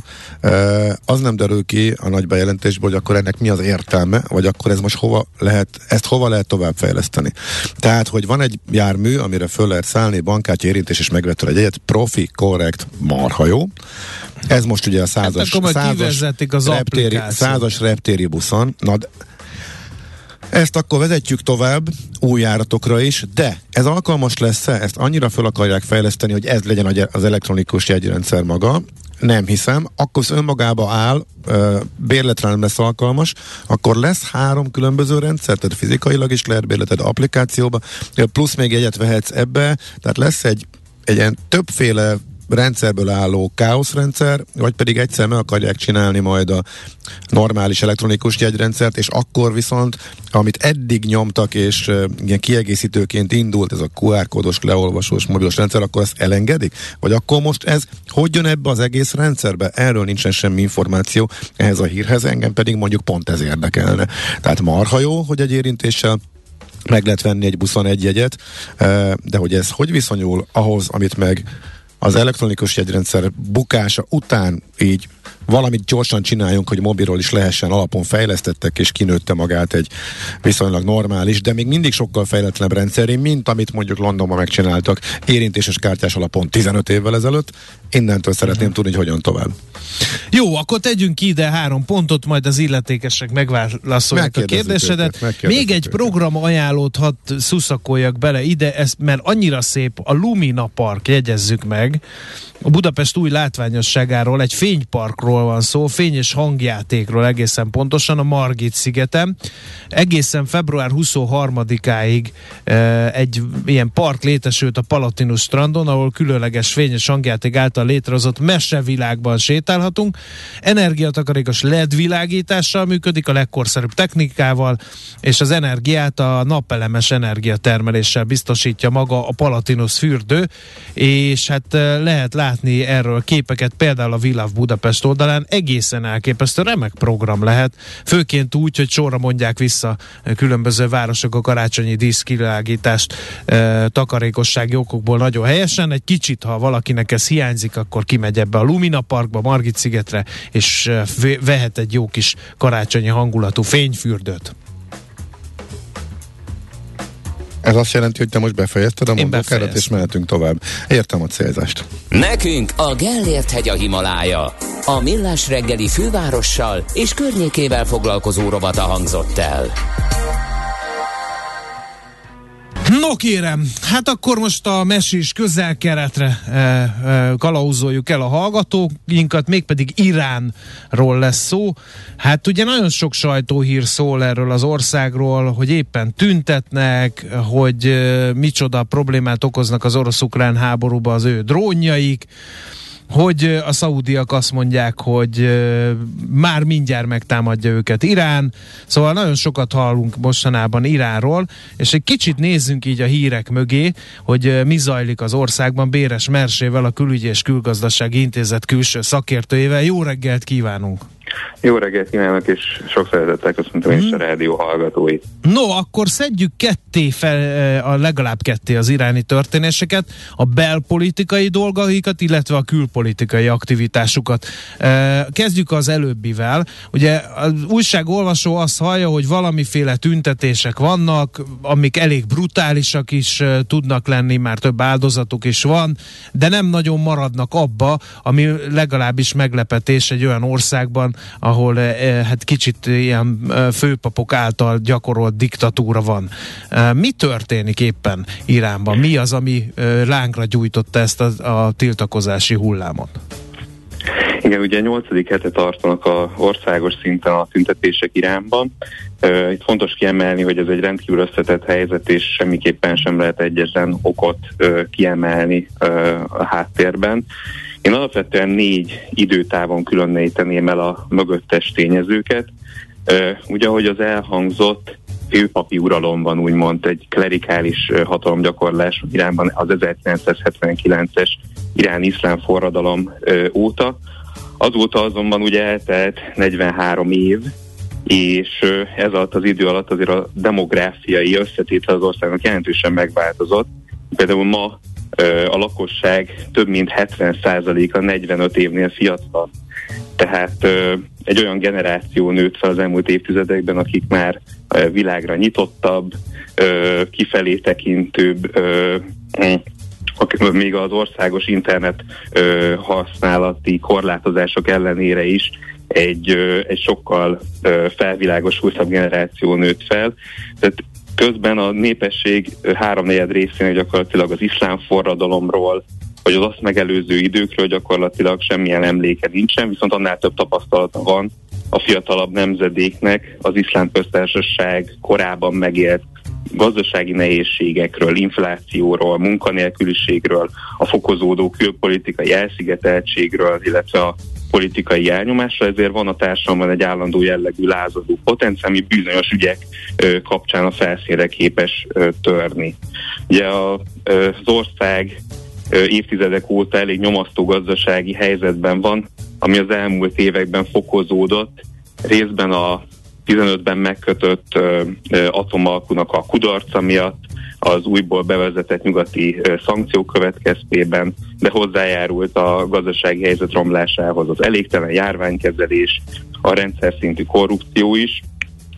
az nem derül ki a nagy bejelentésből, hogy akkor ennek mi az értelme, vagy akkor ez most hova lehet, ezt hova lehet tovább fejleszteni. Tehát, hogy van egy jármű, amire föl lehet szállni, bankát érintés és megvető egy egyet, profi, korrekt, marha jó. Ez most ugye a százas, hát százas, reptéri, százas reptéri buszon. Na, ezt akkor vezetjük tovább új járatokra is, de ez alkalmas lesz-e? Ezt annyira fel akarják fejleszteni, hogy ez legyen az elektronikus jegyrendszer maga, nem hiszem, akkor önmagába áll, bérletre nem lesz alkalmas, akkor lesz három különböző rendszer, tehát fizikailag is lehet bérleted applikációba, plusz még egyet vehetsz ebbe, tehát lesz egy, egy ilyen többféle rendszerből álló káoszrendszer, vagy pedig egyszer meg akarják csinálni majd a normális elektronikus jegyrendszert, és akkor viszont, amit eddig nyomtak, és uh, ilyen kiegészítőként indult ez a QR kódos, leolvasós mobilos rendszer, akkor ezt elengedik? Vagy akkor most ez hogy jön ebbe az egész rendszerbe? Erről nincsen semmi információ ehhez a hírhez, engem pedig mondjuk pont ez érdekelne. Tehát marha jó, hogy egy érintéssel meg lehet venni egy buszon egy jegyet, de hogy ez hogy viszonyul ahhoz, amit meg az elektronikus jegyrendszer bukása után így valamit gyorsan csináljunk, hogy mobilról is lehessen alapon fejlesztettek, és kinőtte magát egy viszonylag normális, de még mindig sokkal fejletlenebb rendszeré, mint amit mondjuk Londonban megcsináltak érintéses kártyás alapon 15 évvel ezelőtt. Innentől szeretném uh-huh. tudni, hogy hogyan tovább. Jó, akkor tegyünk ki ide három pontot, majd az illetékesek megválaszolják a kérdésedet. Őket, Még egy program ajánlót hadd szuszakoljak bele ide, ez, mert annyira szép, a Lumina Park, jegyezzük meg, a Budapest új látványosságáról, egy fényparkról van szó, fény és hangjátékról egészen pontosan a Margit szigeten. Egészen február 23-áig e, egy ilyen park létesült a Palatinus strandon, ahol különleges fény és hangjáték által létrehozott mesevilágban sétálhatunk. Energiatakarékos LED világítással működik, a legkorszerűbb technikával, és az energiát a napelemes energiatermeléssel biztosítja maga a Palatinus fürdő, és hát e, lehet látni látni erről képeket, például a Villav Budapest oldalán, egészen elképesztő remek program lehet, főként úgy, hogy sorra mondják vissza különböző városok a karácsonyi díszkilágítást e, takarékossági okokból nagyon helyesen. Egy kicsit, ha valakinek ez hiányzik, akkor kimegy ebbe a Lumina Parkba, Margit szigetre, és vehet egy jó kis karácsonyi hangulatú fényfürdőt. Ez azt jelenti, hogy te most befejezted a mondókárat, és mehetünk tovább. Értem a célzást. Nekünk a Gellért hegy a Himalája. A Millás reggeli fővárossal és környékével foglalkozó rovata hangzott el. No kérem, hát akkor most a mesés közel-keletre e, e, kalauzoljuk el a hallgatóinkat, mégpedig Iránról lesz szó. Hát ugye nagyon sok sajtóhír szól erről az országról, hogy éppen tüntetnek, hogy e, micsoda problémát okoznak az orosz-ukrán háborúba az ő drónjaik, hogy a szaudiak azt mondják, hogy már mindjárt megtámadja őket Irán, szóval nagyon sokat hallunk mostanában Iránról, és egy kicsit nézzünk így a hírek mögé, hogy mi zajlik az országban Béres Mersével, a Külügyi és Külgazdasági Intézet külső szakértőjével. Jó reggelt kívánunk! Jó reggelt kívánok, és sok szeretettel köszöntöm hmm. is a mhm. rádió hallgatóit. No, akkor szedjük ketté fel, eh, a legalább ketté az iráni történéseket, a belpolitikai dolgaikat, illetve a külpolitikai aktivitásukat. Eh, kezdjük az előbbivel. Ugye az újságolvasó azt hallja, hogy valamiféle tüntetések vannak, amik elég brutálisak is eh, tudnak lenni, már több áldozatuk is van, de nem nagyon maradnak abba, ami legalábbis meglepetés egy olyan országban, ahol eh, eh, hát kicsit ilyen eh, főpapok által gyakorolt diktatúra van. Mi történik éppen Iránban? Mi az, ami lángra gyújtotta ezt a, a tiltakozási hullámot? Igen, ugye 8. hete tartanak a országos szinten a tüntetések Iránban. Itt fontos kiemelni, hogy ez egy rendkívül összetett helyzet, és semmiképpen sem lehet egyetlen okot kiemelni a háttérben. Én alapvetően négy időtávon különíteném el a mögöttes tényezőket. Ugye, ahogy az elhangzott, főpapi uralom van úgymond egy klerikális hatalomgyakorlás Iránban az 1979-es irán iszlám forradalom óta. Azóta azonban ugye eltelt 43 év, és ez alatt az idő alatt azért a demográfiai összetétel az országnak jelentősen megváltozott. Például ma a lakosság több mint 70%-a 45 évnél fiatal. Tehát egy olyan generáció nőtt fel az elmúlt évtizedekben, akik már világra nyitottabb, kifelé tekintőbb, még az országos internet használati korlátozások ellenére is egy, egy sokkal felvilágosultabb generáció nőtt fel. Tehát Közben a népesség háromnegyed részének gyakorlatilag az iszlám forradalomról, vagy az azt megelőző időkről gyakorlatilag semmilyen emléke nincsen, viszont annál több tapasztalata van a fiatalabb nemzedéknek az iszlám köztársaság korában megélt gazdasági nehézségekről, inflációról, munkanélküliségről, a fokozódó külpolitikai elszigeteltségről, illetve a politikai elnyomásra, ezért van a társadalomban egy állandó jellegű lázadó potenciál, ami bizonyos ügyek kapcsán a felszínre képes törni. Ugye az ország évtizedek óta elég nyomasztó gazdasági helyzetben van, ami az elmúlt években fokozódott, részben a 15-ben megkötött atomalkunak a kudarca miatt, az újból bevezetett nyugati szankciók következtében, de hozzájárult a gazdasági helyzet romlásához az elégtelen járványkezelés, a rendszer szintű korrupció is,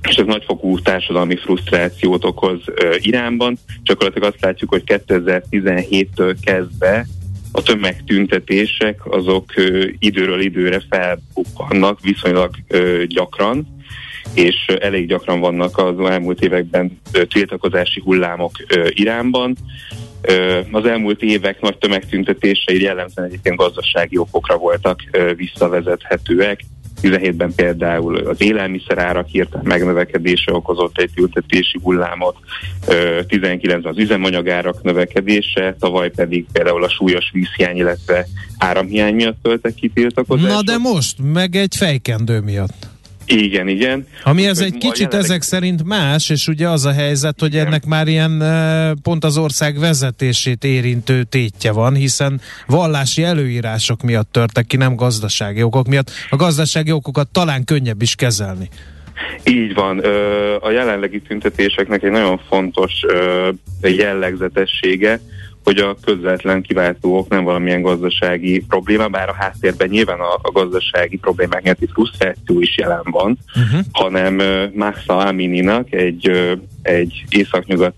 és ez nagyfokú társadalmi frusztrációt okoz Iránban. Csak azt látjuk, hogy 2017-től kezdve a tömegtüntetések azok időről időre felbukkannak viszonylag gyakran, és elég gyakran vannak az elmúlt években tiltakozási hullámok Iránban. Az elmúlt évek nagy tömegtüntetései jellemzően egyébként gazdasági okokra voltak visszavezethetőek. 17-ben például az élelmiszerárak hirtelen megnövekedése okozott egy ültetési hullámot, 19-ben az üzemanyagárak növekedése, tavaly pedig például a súlyos vízhiány, illetve áramhiány miatt töltek ki tiltakozást. Na de most, meg egy fejkendő miatt. Igen, igen. Ami ez egy kicsit jelenleg... ezek szerint más, és ugye az a helyzet, hogy igen. ennek már ilyen pont az ország vezetését érintő tétje van, hiszen vallási előírások miatt törtek ki, nem gazdasági okok miatt. A gazdasági okokat talán könnyebb is kezelni. Így van. A jelenlegi tüntetéseknek egy nagyon fontos jellegzetessége, hogy a közvetlen kiváltók nem valamilyen gazdasági probléma, bár a háttérben nyilván a, a gazdasági problémák miatti frusztráció is jelen van, uh-huh. hanem uh, Mahsa Amininak egy, uh, egy északnyugat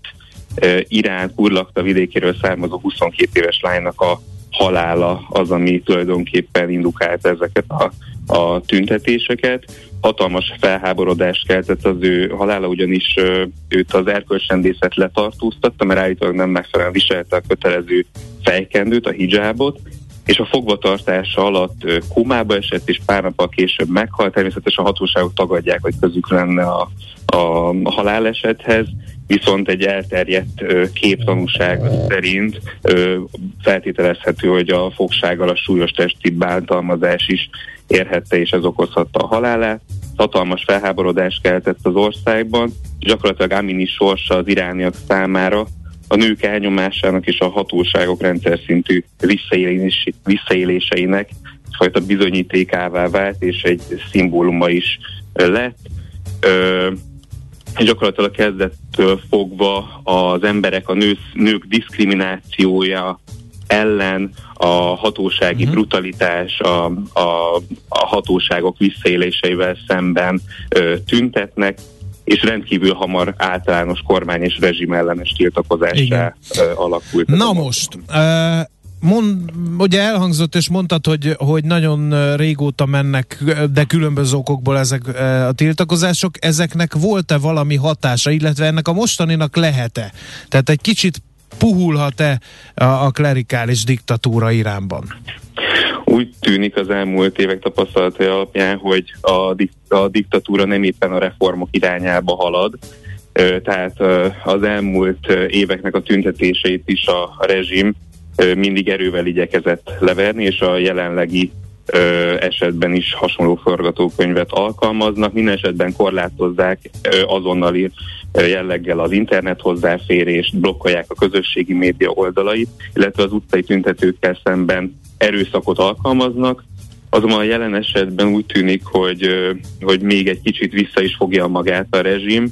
uh, Irán kurlakta vidékéről származó 22 éves lánynak a halála az, ami tulajdonképpen indukált ezeket a, a tüntetéseket hatalmas felháborodást keltett az ő halála, ugyanis őt az erkölcsrendészet letartóztatta, mert állítólag nem megfelelően viselte a kötelező fejkendőt, a hijábot, és a fogvatartása alatt komába esett, és pár nappal később meghalt. Természetesen a hatóságok tagadják, hogy közük lenne a, a, halálesethez, viszont egy elterjedt képtanúság szerint feltételezhető, hogy a fogsággal a súlyos testi bántalmazás is érhette, és ez okozhatta a halálát. Hatalmas felháborodást keltett az országban, gyakorlatilag Amini sorsa az irániak számára a nők elnyomásának és a hatóságok rendszer szintű visszaélés, visszaéléseinek fajta bizonyítékává vált, és egy szimbóluma is lett. Ö, gyakorlatilag kezdettől fogva az emberek, a nők, nők diszkriminációja ellen a hatósági uh-huh. brutalitás, a, a, a hatóságok visszaéléseivel szemben ö, tüntetnek, és rendkívül hamar általános kormány és rezsim ellenes tiltakozásra alakult. Na most, uh, mond, ugye elhangzott és mondtad, hogy, hogy nagyon régóta mennek, de különböző okokból ezek a tiltakozások, ezeknek volt-e valami hatása, illetve ennek a mostaninak lehet-e? Tehát egy kicsit puhulhat-e a, a klerikális diktatúra Iránban? Úgy tűnik az elmúlt évek tapasztalatai alapján, hogy a, dik- a diktatúra nem éppen a reformok irányába halad, tehát az elmúlt éveknek a tüntetéseit is a rezsim mindig erővel igyekezett leverni, és a jelenlegi esetben is hasonló forgatókönyvet alkalmaznak. Minden esetben korlátozzák azonnali jelleggel az internet hozzáférést, blokkolják a közösségi média oldalait, illetve az utcai tüntetőkkel szemben erőszakot alkalmaznak, Azonban a jelen esetben úgy tűnik, hogy, hogy még egy kicsit vissza is fogja magát a rezsim.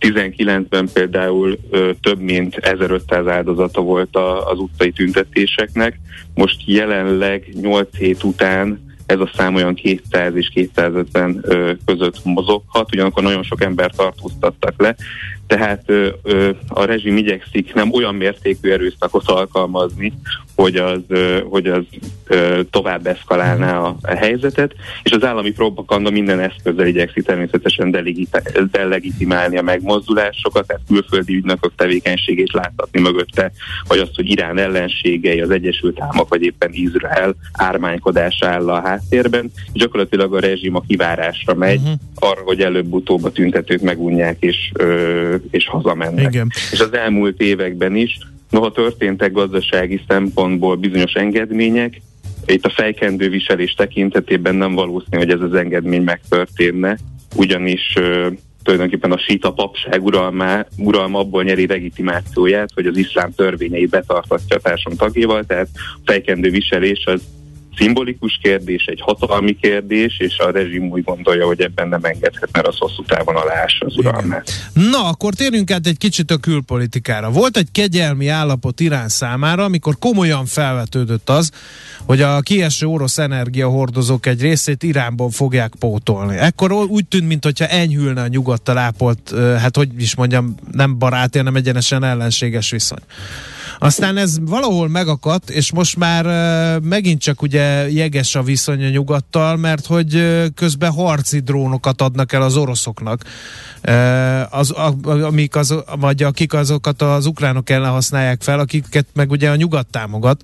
19-ben például ö, több mint 1500 áldozata volt a, az utcai tüntetéseknek. Most jelenleg 8 hét után ez a szám olyan 200 és 250 ö, között mozoghat, ugyanakkor nagyon sok ember tartóztattak le, tehát ö, ö, a rezsim igyekszik nem olyan mértékű erőszakot alkalmazni, hogy az, ö, hogy az ö, tovább eszkalálná a, a helyzetet, és az állami propaganda minden eszközzel igyekszik természetesen delegitimálni a megmozdulásokat, tehát külföldi ügynökök tevékenységét láthatni mögötte, vagy azt, hogy Irán ellenségei, az Egyesült Államok, vagy éppen Izrael ármánykodás áll a háttérben, gyakorlatilag a rezsim a kivárásra megy, uh-huh. arra, hogy előbb-utóbb a tüntetők megunják és ö, és hazamennek. Igen. És az elmúlt években is, noha történtek gazdasági szempontból bizonyos engedmények, itt a fejkendő viselés tekintetében nem valószínű, hogy ez az engedmény megtörténne, ugyanis ö, tulajdonképpen a síta papság uralma, uralma abból nyeri legitimációját, hogy az iszlám törvényei betartatja a társam tagjával, tehát a fejkendő viselés az szimbolikus kérdés, egy hatalmi kérdés, és a rezsim úgy gondolja, hogy ebben nem engedhet, mert az hosszú távon aláássa az uralmát. Na, akkor térjünk át egy kicsit a külpolitikára. Volt egy kegyelmi állapot Irán számára, amikor komolyan felvetődött az, hogy a kieső orosz energiahordozók egy részét Iránból fogják pótolni. Ekkor úgy tűnt, mintha enyhülne a nyugattal ápolt, hát hogy is mondjam, nem baráti, hanem egyenesen ellenséges viszony. Aztán ez valahol megakadt, és most már megint csak ugye jeges a viszony a nyugattal, mert hogy közben harci drónokat adnak el az oroszoknak, az, amik az, vagy akik azokat az ukránok ellen használják fel, akiket meg ugye a nyugat támogat.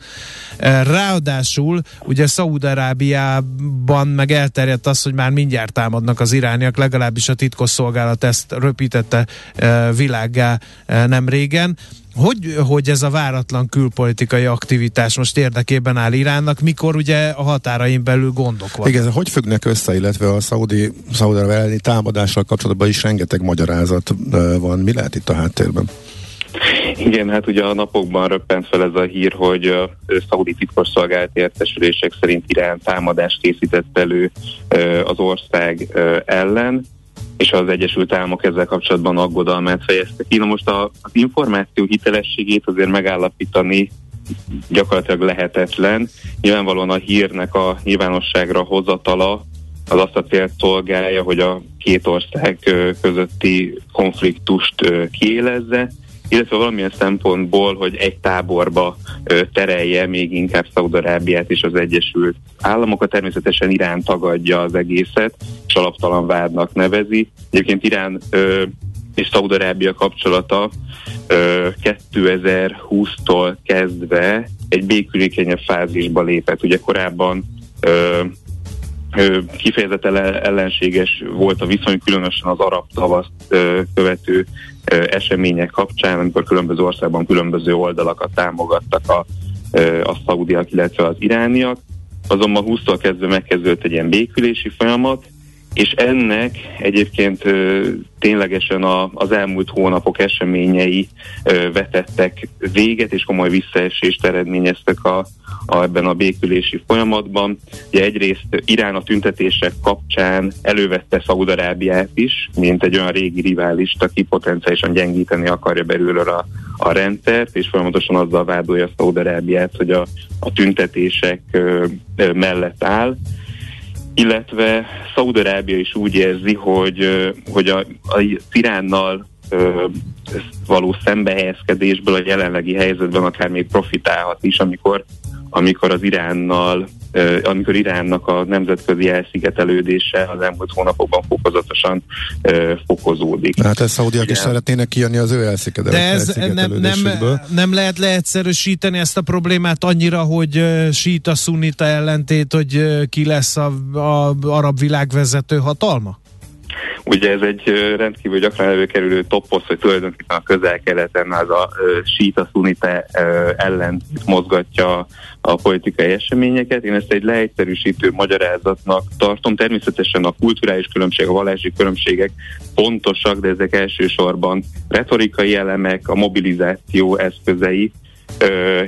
Ráadásul ugye Szaúd-Arábiában meg elterjedt az, hogy már mindjárt támadnak az irániak, legalábbis a titkosszolgálat ezt röpítette világgá nem régen. Hogy, hogy ez a váratlan külpolitikai aktivitás most érdekében áll Iránnak, mikor ugye a határain belül gondok vannak? Igen, hogy függnek össze, illetve a szaudi, szaudi elleni támadással kapcsolatban is rengeteg magyarázat van. Mi lehet itt a háttérben? Igen, hát ugye a napokban röppent fel ez a hír, hogy a szaudi titkosszolgált értesülések szerint Irán támadást készített elő az ország ellen és az Egyesült Államok ezzel kapcsolatban aggodalmát fejezte ki. Na most a, az információ hitelességét azért megállapítani gyakorlatilag lehetetlen. Nyilvánvalóan a hírnek a nyilvánosságra hozatala az azt a célt szolgálja, hogy a két ország közötti konfliktust kiélezze, illetve valamilyen szempontból, hogy egy táborba terelje még inkább Szaudarábiát és az Egyesült Államokat. Természetesen Irán tagadja az egészet, és alaptalan vádnak nevezi. Egyébként Irán és Szaudarábia kapcsolata ö, 2020-tól kezdve egy békülékenyebb fázisba lépett. Ugye korábban kifejezetten ellenséges volt a viszony, különösen az arab tavaszt követő események kapcsán, amikor különböző országban különböző oldalakat támogattak a, a szaudiak, illetve az irániak. Azonban 20-tól kezdve megkezdődött egy ilyen békülési folyamat, és ennek egyébként ö, ténylegesen a, az elmúlt hónapok eseményei ö, vetettek véget, és komoly visszaesést eredményeztek a, a, ebben a békülési folyamatban. Ugye egyrészt Irán a tüntetések kapcsán elővette Szaudarábiát is, mint egy olyan régi riválist, aki potenciálisan gyengíteni akarja belülről a, a rendszert, és folyamatosan azzal vádolja Szaudarábiát, hogy a, a tüntetések ö, ö, mellett áll illetve Szaudarábia is úgy érzi, hogy, hogy a, a Iránnal való szembehelyezkedésből a jelenlegi helyzetben akár még profitálhat is, amikor, amikor az Iránnal amikor Iránnak a nemzetközi elszigetelődése az elmúlt hónapokban fokozatosan fokozódik. Hát ezt szaudiak is szeretnének kijönni az ő elszigetelődésükből. De ez nem, nem, nem lehet leegyszerűsíteni ezt a problémát annyira, hogy síta szunita ellentét, hogy ki lesz a, a arab világvezető hatalma? Ugye ez egy rendkívül gyakran előkerülő toposz, hogy tulajdonképpen a közel-keleten az a síta szunite ellen mozgatja a politikai eseményeket. Én ezt egy leegyszerűsítő magyarázatnak tartom. Természetesen a kulturális különbség, a vallási különbségek pontosak, de ezek elsősorban retorikai elemek, a mobilizáció eszközei,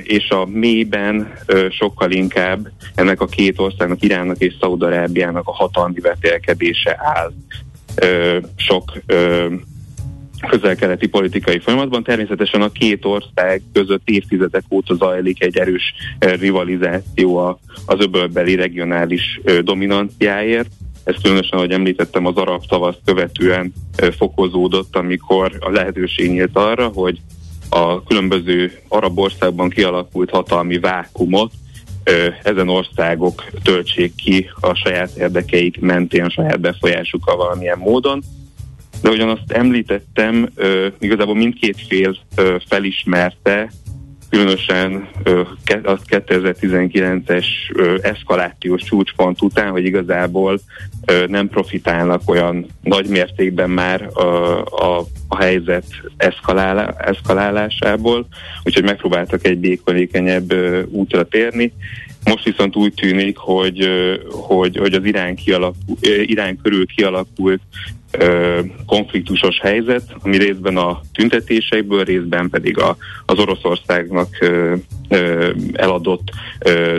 és a mélyben sokkal inkább ennek a két országnak, Iránnak és Szaudarábiának a hatalmi vetélkedése áll sok közel-keleti politikai folyamatban. Természetesen a két ország között évtizedek óta zajlik egy erős rivalizáció az öbölbeli regionális dominanciáért. Ez különösen, ahogy említettem, az arab tavaszt követően fokozódott, amikor a lehetőség nyílt arra, hogy a különböző arab országban kialakult hatalmi vákumot ezen országok töltsék ki a saját érdekeik mentén, a saját befolyásukkal valamilyen módon. De ugyan azt említettem, igazából mindkét fél felismerte, különösen a 2019-es eszkalációs csúcspont után, hogy igazából nem profitálnak olyan nagy mértékben már a, a, a helyzet eszkalálá, eszkalálásából, úgyhogy megpróbáltak egy békolékenyebb útra térni. Most viszont úgy tűnik, hogy, hogy, hogy az Irán, kialakul, Irán körül kialakult konfliktusos helyzet, ami részben a tüntetésekből, részben pedig a, az Oroszországnak eladott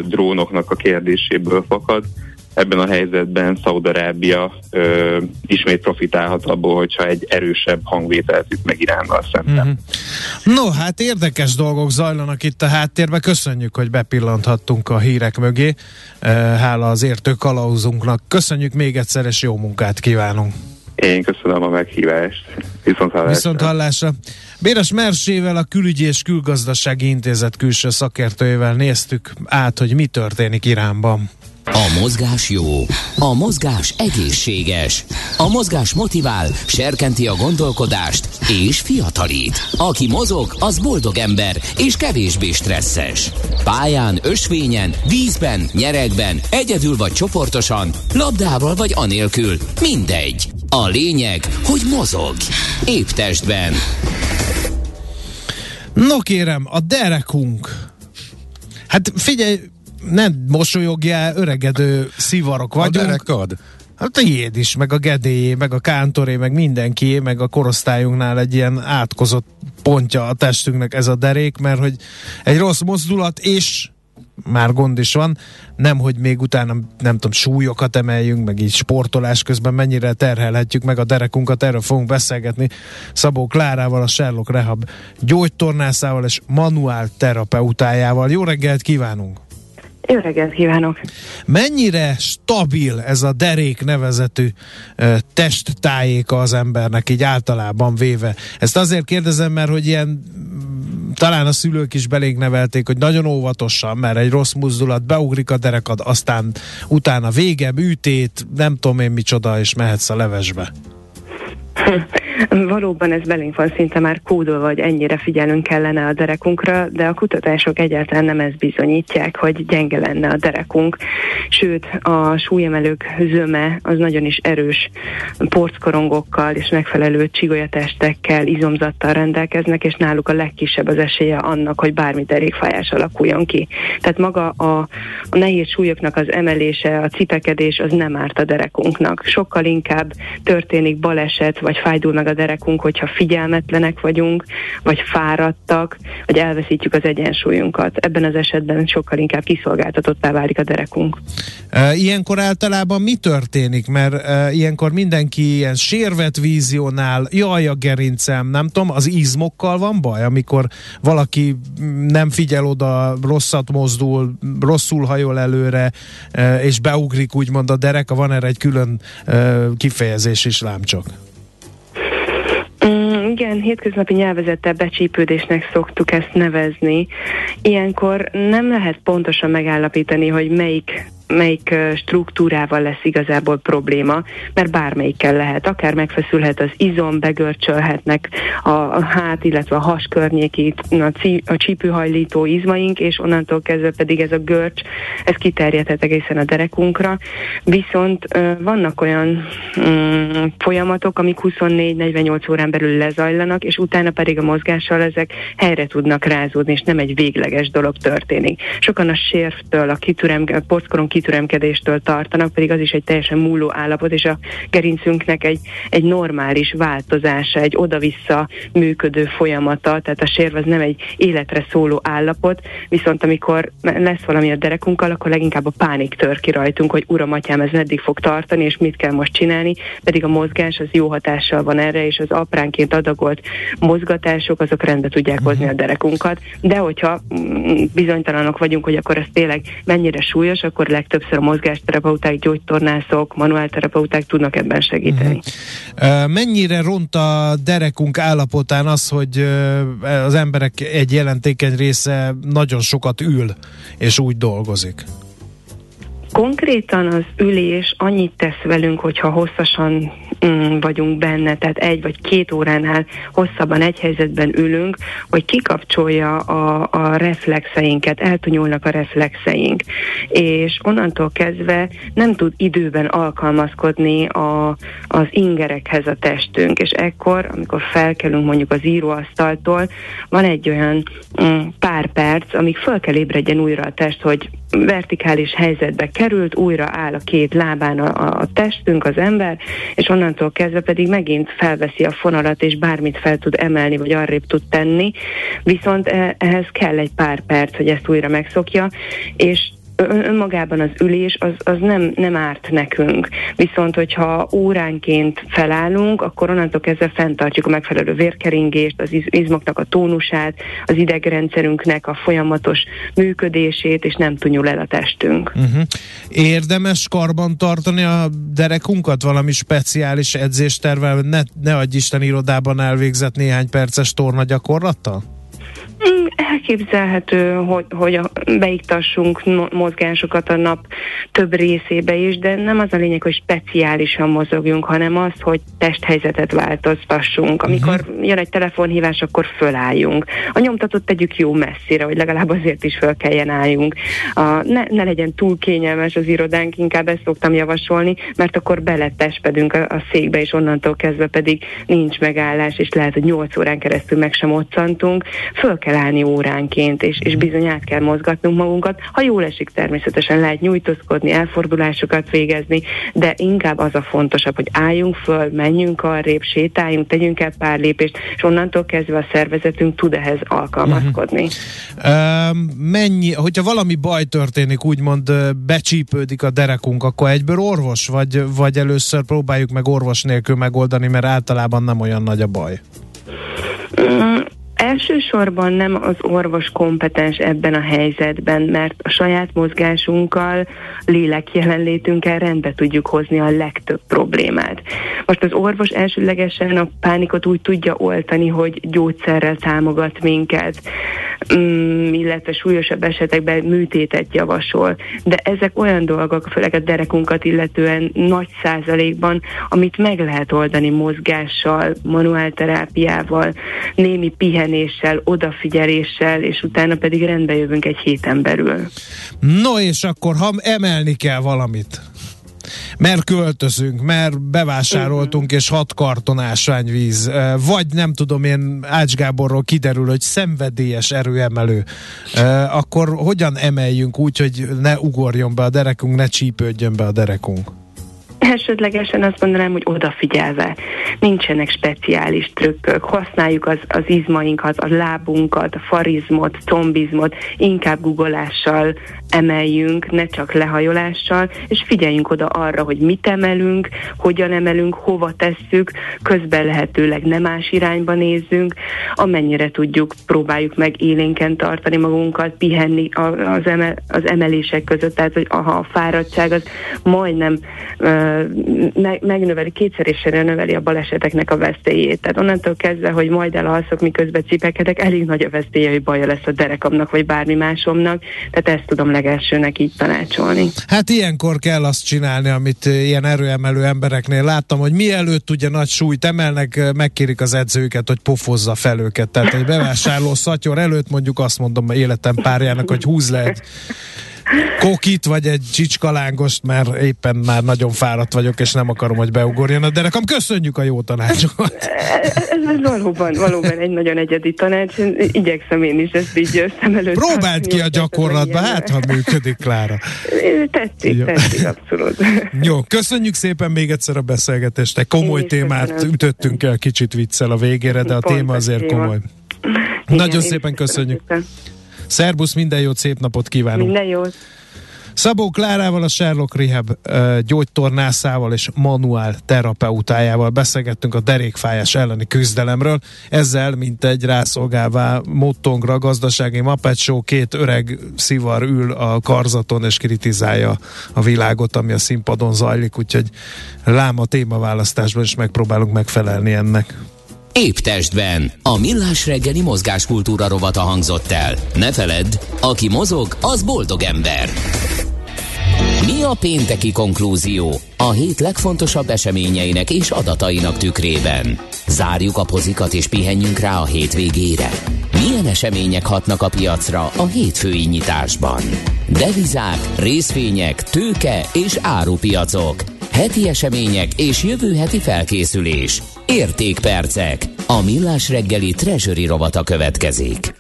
drónoknak a kérdéséből fakad ebben a helyzetben Szaudarábia ismét profitálhat abból, hogyha egy erősebb hangvételt üt meg Iránnal szemben. Mm-hmm. No, hát érdekes dolgok zajlanak itt a háttérben. Köszönjük, hogy bepillanthattunk a hírek mögé. Hála az értő kalauzunknak. Köszönjük még egyszer, és jó munkát kívánunk. Én köszönöm a meghívást. Viszont hallásra. Viszont hallásra. Béres Mersével, a Külügyi és Külgazdasági Intézet külső szakértőjével néztük át, hogy mi történik Iránban. A mozgás jó, a mozgás egészséges, a mozgás motivál, serkenti a gondolkodást és fiatalít. Aki mozog, az boldog ember és kevésbé stresszes. Pályán, ösvényen, vízben, nyeregben, egyedül vagy csoportosan, labdával vagy anélkül, mindegy. A lényeg, hogy mozog. Épp testben. No kérem, a derekunk. Hát figyelj, nem mosolyogjál, öregedő szivarok vagyunk. A derekad? Hát a jéd is, meg a gedélyé, meg a kántoré, meg mindenki, meg a korosztályunknál egy ilyen átkozott pontja a testünknek ez a derék, mert hogy egy rossz mozdulat, és már gond is van, nem, hogy még utána nem tudom, súlyokat emeljünk, meg így sportolás közben mennyire terhelhetjük meg a derekunkat, erről fogunk beszélgetni Szabó Klárával, a Sherlock Rehab gyógytornászával és manuál terapeutájával. Jó reggelt kívánunk! Jó reggelt kívánok! Mennyire stabil ez a derék nevezetű uh, testtájéka az embernek, így általában véve? Ezt azért kérdezem, mert hogy ilyen talán a szülők is belénk nevelték, hogy nagyon óvatosan, mert egy rossz mozdulat beugrik a derekad, aztán utána vége, műtét, nem tudom én micsoda, és mehetsz a levesbe. Valóban ez belénk van szinte már kódolva, hogy ennyire figyelnünk kellene a derekunkra, de a kutatások egyáltalán nem ezt bizonyítják, hogy gyenge lenne a derekunk. Sőt, a súlyemelők zöme az nagyon is erős porckorongokkal és megfelelő csigolyatestekkel, izomzattal rendelkeznek, és náluk a legkisebb az esélye annak, hogy bármi derékfájás alakuljon ki. Tehát maga a, a nehéz súlyoknak az emelése, a cipekedés az nem árt a derekunknak. Sokkal inkább történik baleset, vagy fájdul meg a derekunk, hogyha figyelmetlenek vagyunk, vagy fáradtak, vagy elveszítjük az egyensúlyunkat. Ebben az esetben sokkal inkább kiszolgáltatottá válik a derekunk. Ilyenkor általában mi történik? Mert ilyenkor mindenki ilyen sérvet vízionál, jaj a gerincem, nem tudom, az izmokkal van baj, amikor valaki nem figyel oda, rosszat mozdul, rosszul hajol előre, és beugrik úgymond a dereka, van erre egy külön kifejezés is, lám. Igen, hétköznapi nyelvezettel becsípődésnek szoktuk ezt nevezni. Ilyenkor nem lehet pontosan megállapítani, hogy melyik melyik struktúrával lesz igazából probléma, mert bármelyikkel lehet. Akár megfeszülhet az izom, begörcsölhetnek a hát, illetve a has környékét, a, cí, a csípőhajlító izmaink, és onnantól kezdve pedig ez a görcs, ez kiterjedhet egészen a derekunkra. Viszont vannak olyan um, folyamatok, amik 24-48 órán belül lezajlanak, és utána pedig a mozgással ezek helyre tudnak rázódni, és nem egy végleges dolog történik. Sokan a sérvtől, a kitürem, a porckoron kitüremkedéstől tartanak, pedig az is egy teljesen múló állapot, és a gerincünknek egy, egy normális változása, egy oda-vissza működő folyamata, tehát a sérv az nem egy életre szóló állapot, viszont amikor lesz valami a derekunkkal, akkor leginkább a pánik tör ki rajtunk, hogy uram, atyám, ez meddig fog tartani, és mit kell most csinálni, pedig a mozgás az jó hatással van erre, és az apránként adagolt mozgatások, azok rendbe tudják hozni a derekunkat, de hogyha mm, bizonytalanok vagyunk, hogy akkor ez tényleg mennyire súlyos, akkor leg legtöbbször a mozgásterapeuták, gyógytornászok, manuálterapeuták tudnak ebben segíteni. Uh-huh. Mennyire ront a derekunk állapotán az, hogy az emberek egy jelentékeny része nagyon sokat ül, és úgy dolgozik? Konkrétan az ülés annyit tesz velünk, hogyha hosszasan vagyunk benne, tehát egy vagy két óránál hosszabban egy helyzetben ülünk, hogy kikapcsolja a, a reflexeinket, eltunyulnak a reflexeink, és onnantól kezdve nem tud időben alkalmazkodni a, az ingerekhez a testünk, és ekkor, amikor felkelünk mondjuk az íróasztaltól, van egy olyan mm, pár perc, amíg föl kell ébredjen újra a test, hogy vertikális helyzetbe került, újra áll a két lábán a, a testünk, az ember, és onnantól kezdve pedig megint felveszi a fonalat, és bármit fel tud emelni, vagy arrébb tud tenni, viszont e, ehhez kell egy pár perc, hogy ezt újra megszokja, és önmagában az ülés az, az nem, nem árt nekünk. Viszont, hogyha óránként felállunk, akkor onnantól kezdve fenntartjuk a megfelelő vérkeringést, az izmoknak a tónusát, az idegrendszerünknek a folyamatos működését, és nem tunyul el a testünk. Uh-huh. Érdemes karban tartani a derekunkat valami speciális edzéstervel, ne, ne adj Isten irodában elvégzett néhány perces torna gyakorlattal? Mm, elképzelhető, hogy, hogy beiktassunk mozgásokat a nap több részébe is, de nem az a lényeg, hogy speciálisan mozogjunk, hanem az, hogy testhelyzetet változtassunk. Amikor uh-huh. jön egy telefonhívás, akkor fölálljunk. A nyomtatott tegyük jó messzire, hogy legalább azért is föl kelljen álljunk. A, ne, ne legyen túl kényelmes az irodánk, inkább ezt szoktam javasolni, mert akkor beletespedünk a, a székbe, és onnantól kezdve pedig nincs megállás, és lehet, hogy 8 órán keresztül meg sem moccantunk. Föl kell állni óránként, és, és bizony át kell mozgatnunk magunkat. Ha jól esik, természetesen lehet nyújtózkodni, elfordulásokat végezni, de inkább az a fontosabb, hogy álljunk föl, menjünk arrébb, sétáljunk, tegyünk el pár lépést, és onnantól kezdve a szervezetünk tud ehhez alkalmazkodni. Uh-huh. Uh, mennyi, hogyha valami baj történik, úgymond becsípődik a derekunk, akkor egyből orvos, vagy, vagy először próbáljuk meg orvos nélkül megoldani, mert általában nem olyan nagy a baj? Uh, Elsősorban nem az orvos kompetens ebben a helyzetben, mert a saját mozgásunkkal, lélek jelenlétünkkel rendbe tudjuk hozni a legtöbb problémát. Most az orvos elsőlegesen a pánikot úgy tudja oltani, hogy gyógyszerrel támogat minket, mm, illetve súlyosabb esetekben műtétet javasol. De ezek olyan dolgok, főleg a derekunkat illetően nagy százalékban, amit meg lehet oldani mozgással, manuálterápiával, némi pihen pihenéssel, odafigyeléssel, és utána pedig rendbe jövünk egy héten belül. No, és akkor ha emelni kell valamit, mert költözünk, mert bevásároltunk, és hat karton ásványvíz, vagy nem tudom én, Ács Gáborról kiderül, hogy szenvedélyes erőemelő, akkor hogyan emeljünk úgy, hogy ne ugorjon be a derekunk, ne csípődjön be a derekunk? Elsődlegesen azt mondanám, hogy odafigyelve. Nincsenek speciális trükkök. Használjuk az, az izmainkat, a lábunkat, a farizmot, combizmot, inkább guggolással emeljünk, ne csak lehajolással, és figyeljünk oda arra, hogy mit emelünk, hogyan emelünk, hova tesszük, közben lehetőleg nem más irányba nézzünk, amennyire tudjuk, próbáljuk meg élénken tartani magunkat, pihenni az, emel, az emelések között, tehát hogy a fáradtság az majdnem meg, megnöveli, kétszerésre növeli a baleseteknek a veszélyét. Tehát onnantól kezdve, hogy majd elalszok, miközben cipekedek, elég nagy a veszélye, hogy baja lesz a derekamnak, vagy bármi másomnak. Tehát ezt tudom legelsőnek így tanácsolni. Hát ilyenkor kell azt csinálni, amit ilyen erőemelő embereknél láttam, hogy mielőtt ugye nagy súlyt emelnek, megkérik az edzőket, hogy pofozza fel őket. Tehát egy bevásárló szatyor előtt mondjuk azt mondom életem párjának, hogy húz le kokit, vagy egy csicskalángost, mert éppen már nagyon fáradt vagyok, és nem akarom, hogy beugorjon a derekam. Köszönjük a jó tanácsokat! Ez, ez valóban, valóban egy nagyon egyedi tanács. Igyekszem én is ezt így szem előtt. Próbáld ki a gyakorlatba, hát ha működik, Klára. Tetszik, jó. tetszik, abszolút. Jó, köszönjük szépen még egyszer a beszélgetést. Egy komoly témát köszönöm. ütöttünk el kicsit viccel a végére, de a Pont téma azért téma. komoly. Igen, Nagyon szépen köszönjük. Szépen. Szerbusz, minden jót, szép napot kívánunk. Minden jót. Szabó Klárával, a Sherlock Rehab gyógytornászával és manuál terapeutájával beszélgettünk a derékfájás elleni küzdelemről. Ezzel, mint egy rászolgálvá mottongra gazdasági Muppet Show, két öreg szivar ül a karzaton és kritizálja a világot, ami a színpadon zajlik, úgyhogy lám a témaválasztásban is megpróbálunk megfelelni ennek. Épp testben. A millás reggeli mozgáskultúra rovata hangzott el. Ne feledd, aki mozog, az boldog ember. Mi a pénteki konklúzió? A hét legfontosabb eseményeinek és adatainak tükrében. Zárjuk a pozikat és pihenjünk rá a hétvégére. Milyen események hatnak a piacra a hétfői nyitásban? Devizák, részvények, tőke és árupiacok. Heti események és jövő heti felkészülés. Értékpercek. A millás reggeli treasury rovata következik.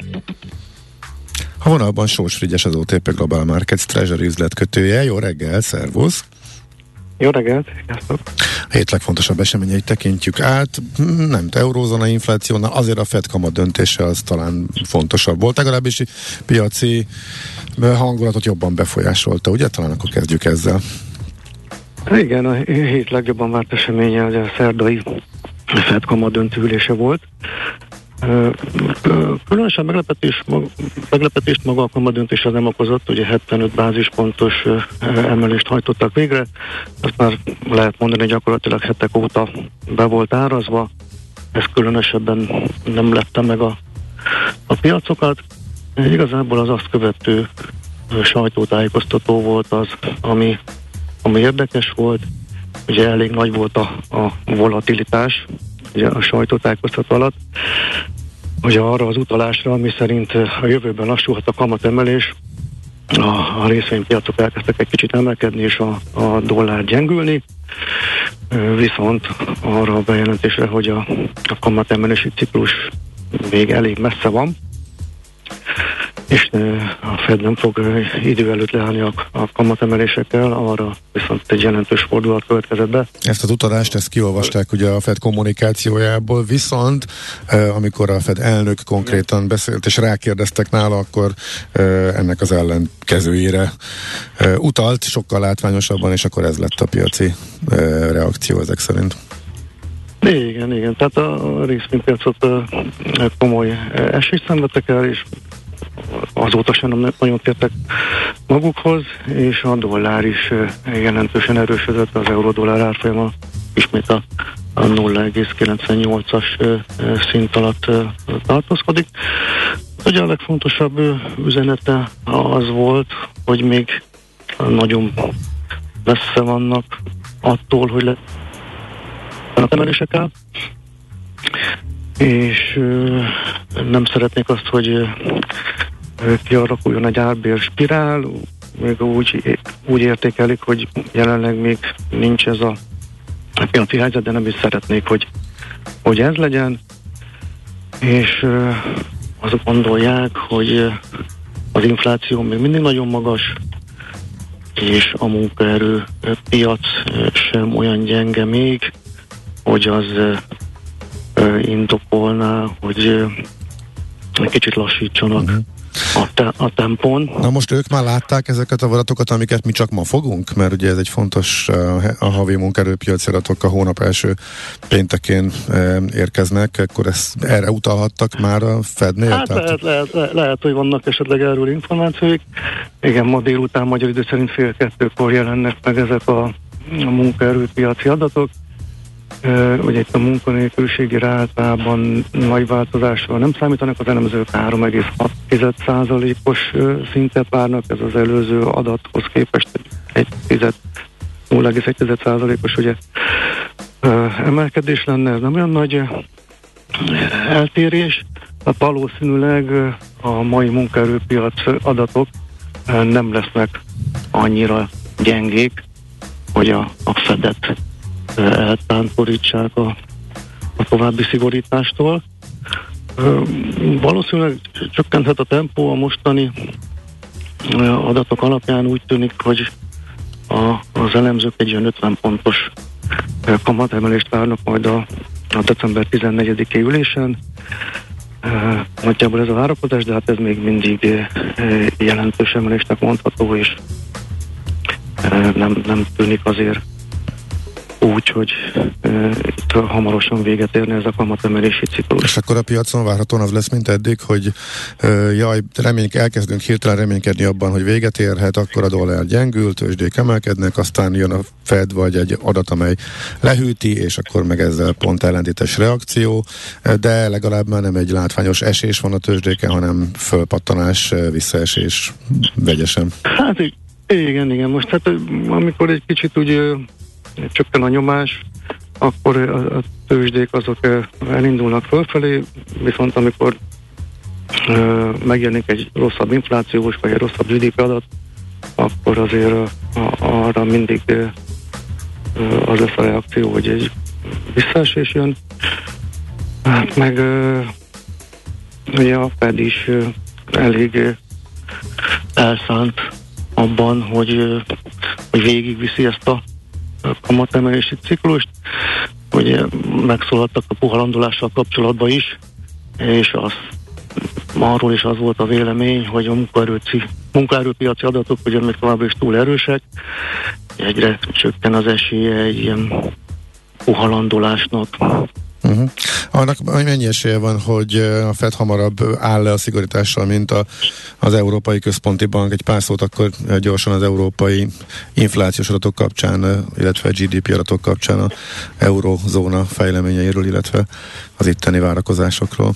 A vonalban Sós Frigyes az OTP Global Markets Treasury üzletkötője. Jó reggel, szervusz! Jó reggelt, sziasztok! A hét legfontosabb eseményeit tekintjük át. Nem, eurózona inflációnál azért a Fed kamat döntése az talán fontosabb volt, legalábbis piaci hangulatot jobban befolyásolta, ugye? Talán akkor kezdjük ezzel. Igen, a hét legjobban várt eseménye az a szerdai Fed kamat döntőülése volt. Különösen meglepetés, meglepetést maga a kamadöntés az nem okozott, ugye 75 bázispontos emelést hajtottak végre, azt már lehet mondani, gyakorlatilag hetek óta be volt árazva, ez különösebben nem lepte meg a, a piacokat. Igazából az azt követő sajtótájékoztató volt az, ami, ami érdekes volt, ugye elég nagy volt a, a volatilitás, ugye a sajtótájékoztató alatt, hogy arra az utalásra, ami szerint a jövőben lassulhat a kamatemelés, a, a részvénypiacok elkezdtek egy kicsit emelkedni, és a, a dollár gyengülni, viszont arra a bejelentésre, hogy a, a kamatemelési ciklus még elég messze van, és a Fed nem fog idő előtt leállni a, a kamatemelésekkel, arra viszont egy jelentős fordulat következett be. Ezt az utalást, ezt kiolvasták ugye a Fed kommunikációjából, viszont amikor a Fed elnök konkrétan beszélt, és rákérdeztek nála, akkor ennek az ellenkezőjére utalt, sokkal látványosabban, és akkor ez lett a piaci reakció ezek szerint. Igen, igen. Tehát a részvénypiacot komoly esést szenvedtek el, és azóta sem nagyon tértek magukhoz, és a dollár is jelentősen erősödött, az euró-dollár árfolyama ismét a, a 0,98-as szint alatt tartózkodik. Ugye a legfontosabb üzenete az volt, hogy még nagyon messze vannak attól, hogy le a emelésekkel, és nem szeretnék azt, hogy kialakuljon egy árbér spirál, még úgy, úgy értékelik, hogy jelenleg még nincs ez a piaci helyzet, de nem is szeretnék, hogy, hogy ez legyen, és azok gondolják, hogy az infláció még mindig nagyon magas, és a munkaerő piac sem olyan gyenge még, hogy az indokolná, hogy egy kicsit lassítsanak. Uh-huh a, te, a tempón. Na most ők már látták ezeket a adatokat, amiket mi csak ma fogunk? Mert ugye ez egy fontos a havi munkerőpiaci adatok a hónap első péntekén érkeznek, akkor ezt erre utalhattak már a Fednél? Hát tehát... lehet, lehet, lehet, lehet, hogy vannak esetleg erről információik. Igen, ma délután magyar idő szerint fél kettőkor jelennek meg ezek a, a munkaerőpiaci adatok. Ugye itt a munkanélküliségi rátában nagy változásra nem számítanak, az elemzők 3,6%-os szintet várnak, ez az előző adathoz képest egy 0,1%-os ugye emelkedés lenne, ez nem olyan nagy eltérés, tehát valószínűleg a mai munkaerőpiac adatok nem lesznek annyira gyengék, hogy a, a fedet eltántorítsák a, a további szigorítástól. Valószínűleg csökkenthet a tempó a mostani adatok alapján úgy tűnik, hogy a, az elemzők egy olyan 50 pontos kamatemelést várnak majd a, a december 14-i ülésen. nagyjából ez a várakozás, de hát ez még mindig jelentős emelésnek mondható, és nem, nem tűnik azért úgy, hogy e, itt hamarosan véget érne ez a kamatemelési ciklus. És akkor a piacon várhatóan az lesz, mint eddig, hogy e, jaj, remény, elkezdünk hirtelen reménykedni abban, hogy véget érhet, akkor a dollár gyengül, tőzsdék emelkednek, aztán jön a Fed vagy egy adat, amely lehűti, és akkor meg ezzel pont ellentétes reakció, de legalább már nem egy látványos esés van a tőzsdéken, hanem fölpattanás, visszaesés vegyesen. Hát igen, igen, most hát amikor egy kicsit úgy csökken a nyomás, akkor a, a tőzsdék azok elindulnak fölfelé, viszont amikor megjelenik egy rosszabb inflációs vagy egy rosszabb GDP adat, akkor azért a, arra mindig az lesz a reakció, hogy egy visszaesés jön. Hát meg ugye a Fed is elég elszánt abban, hogy, hogy végigviszi ezt a kamatemelési ciklust. Ugye megszólaltak a puhalandolással kapcsolatban is, és az, arról is az volt a vélemény, hogy a munkaerőci, munkaerőpiaci adatok ugye még továbbra is túl erősek, egyre csökken az esélye egy ilyen puhalandolásnak. Uh-huh. Annak mennyi esélye van, hogy a Fed hamarabb áll le a szigorítással, mint a, az Európai Központi Bank? Egy pár szót akkor gyorsan az európai inflációs adatok kapcsán, illetve a GDP adatok kapcsán a eurozóna fejleményeiről, illetve az itteni várakozásokról.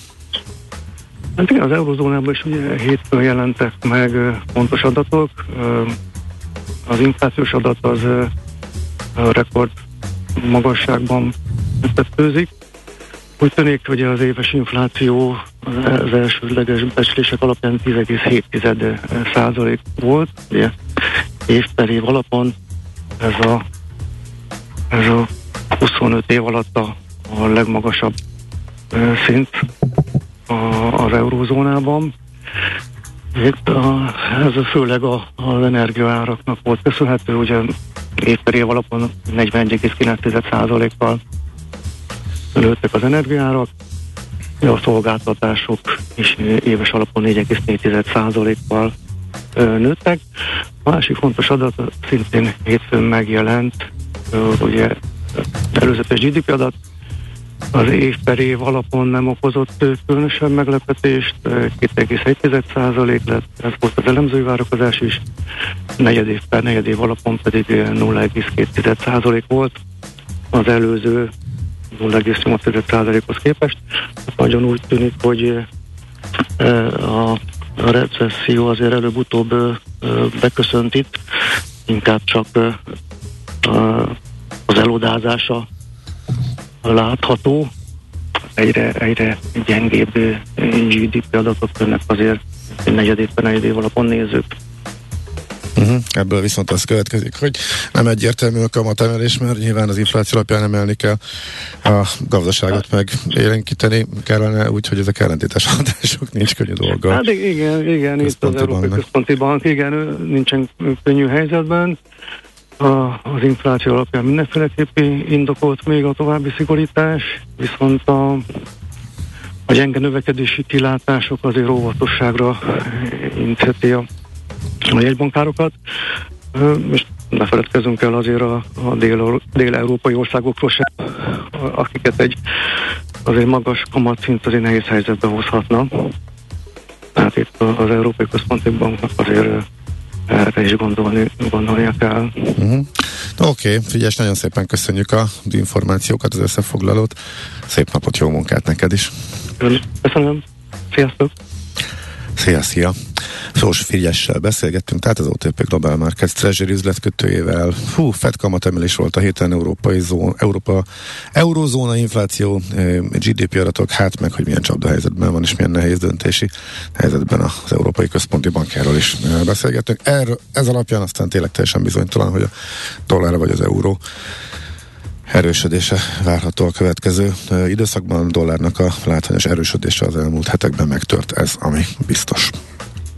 Hát igen, az eurozónában is ugye hétfőn jelentek meg pontos adatok. Az inflációs adat az rekord magasságban tetőzik. Úgy tűnik, hogy az éves infláció az elsődleges becslések alapján 10,7 százalék volt. Ugye év per év alapon ez a, ez a 25 év alatt a, a legmagasabb szint a, az eurózónában. Itt a, ez főleg a, az energiaáraknak volt köszönhető, ugye év per év alapon 41,9%-kal nőttek az energiárak, a szolgáltatások is éves alapon 4,4%-kal nőttek. A másik fontos adat szintén hétfőn megjelent, ugye előzetes GDP adat, az év per év alapon nem okozott különösebb meglepetést, 2,1% lett, ez volt az elemzői várakozás is, negyed év per negyed év alapon pedig 0,2% volt, az előző 0,8%-hoz képest. Nagyon úgy tűnik, hogy a, recesszió azért előbb-utóbb beköszönt itt, inkább csak az elodázása látható, egyre, egyre gyengébb GDP adatok jönnek azért egy negyed évben, negyed év alapon nézzük. Uh-huh. Ebből viszont az következik, hogy nem egyértelmű a kamatemelés, mert nyilván az infláció alapján emelni kell a gazdaságot meg élénkíteni kellene, úgyhogy ezek ellentétes hatások, nincs könnyű dolga. Hát igen, igen, itt az Európai Központi Bank, igen, nincsen könnyű helyzetben. A, az infláció alapján mindenféleképpen indokolt még a további szigorítás, viszont a, a gyenge növekedési kilátások azért óvatosságra intheti a a jegybankárokat, és ne feledkezzünk el azért a, a dél, dél-európai országokról sem, akiket egy azért magas kamatszint azért nehéz helyzetbe hozhatna. Tehát itt az Európai Központi Banknak azért erre is gondolni, gondolnia kell. Uh-huh. Oké, okay, figyelj, nagyon szépen köszönjük az információkat, az összefoglalót. Szép napot, jó munkát neked is. Köszönöm. Sziasztok! Szia, szia! Szós Frigyessel beszélgettünk, tehát az OTP Global Markets Treasury üzletkötőjével. Fú, Fed kamatemelés volt a héten európai zón, Európa, eurozóna infláció, GDP adatok, hát meg, hogy milyen csapda helyzetben van, és milyen nehéz döntési helyzetben az Európai Központi Bankjáról is beszélgettünk. Erről, ez alapján aztán tényleg teljesen bizonytalan, hogy a dollár vagy az euró erősödése várható a következő időszakban. A dollárnak a látványos erősödése az elmúlt hetekben megtört, ez ami biztos.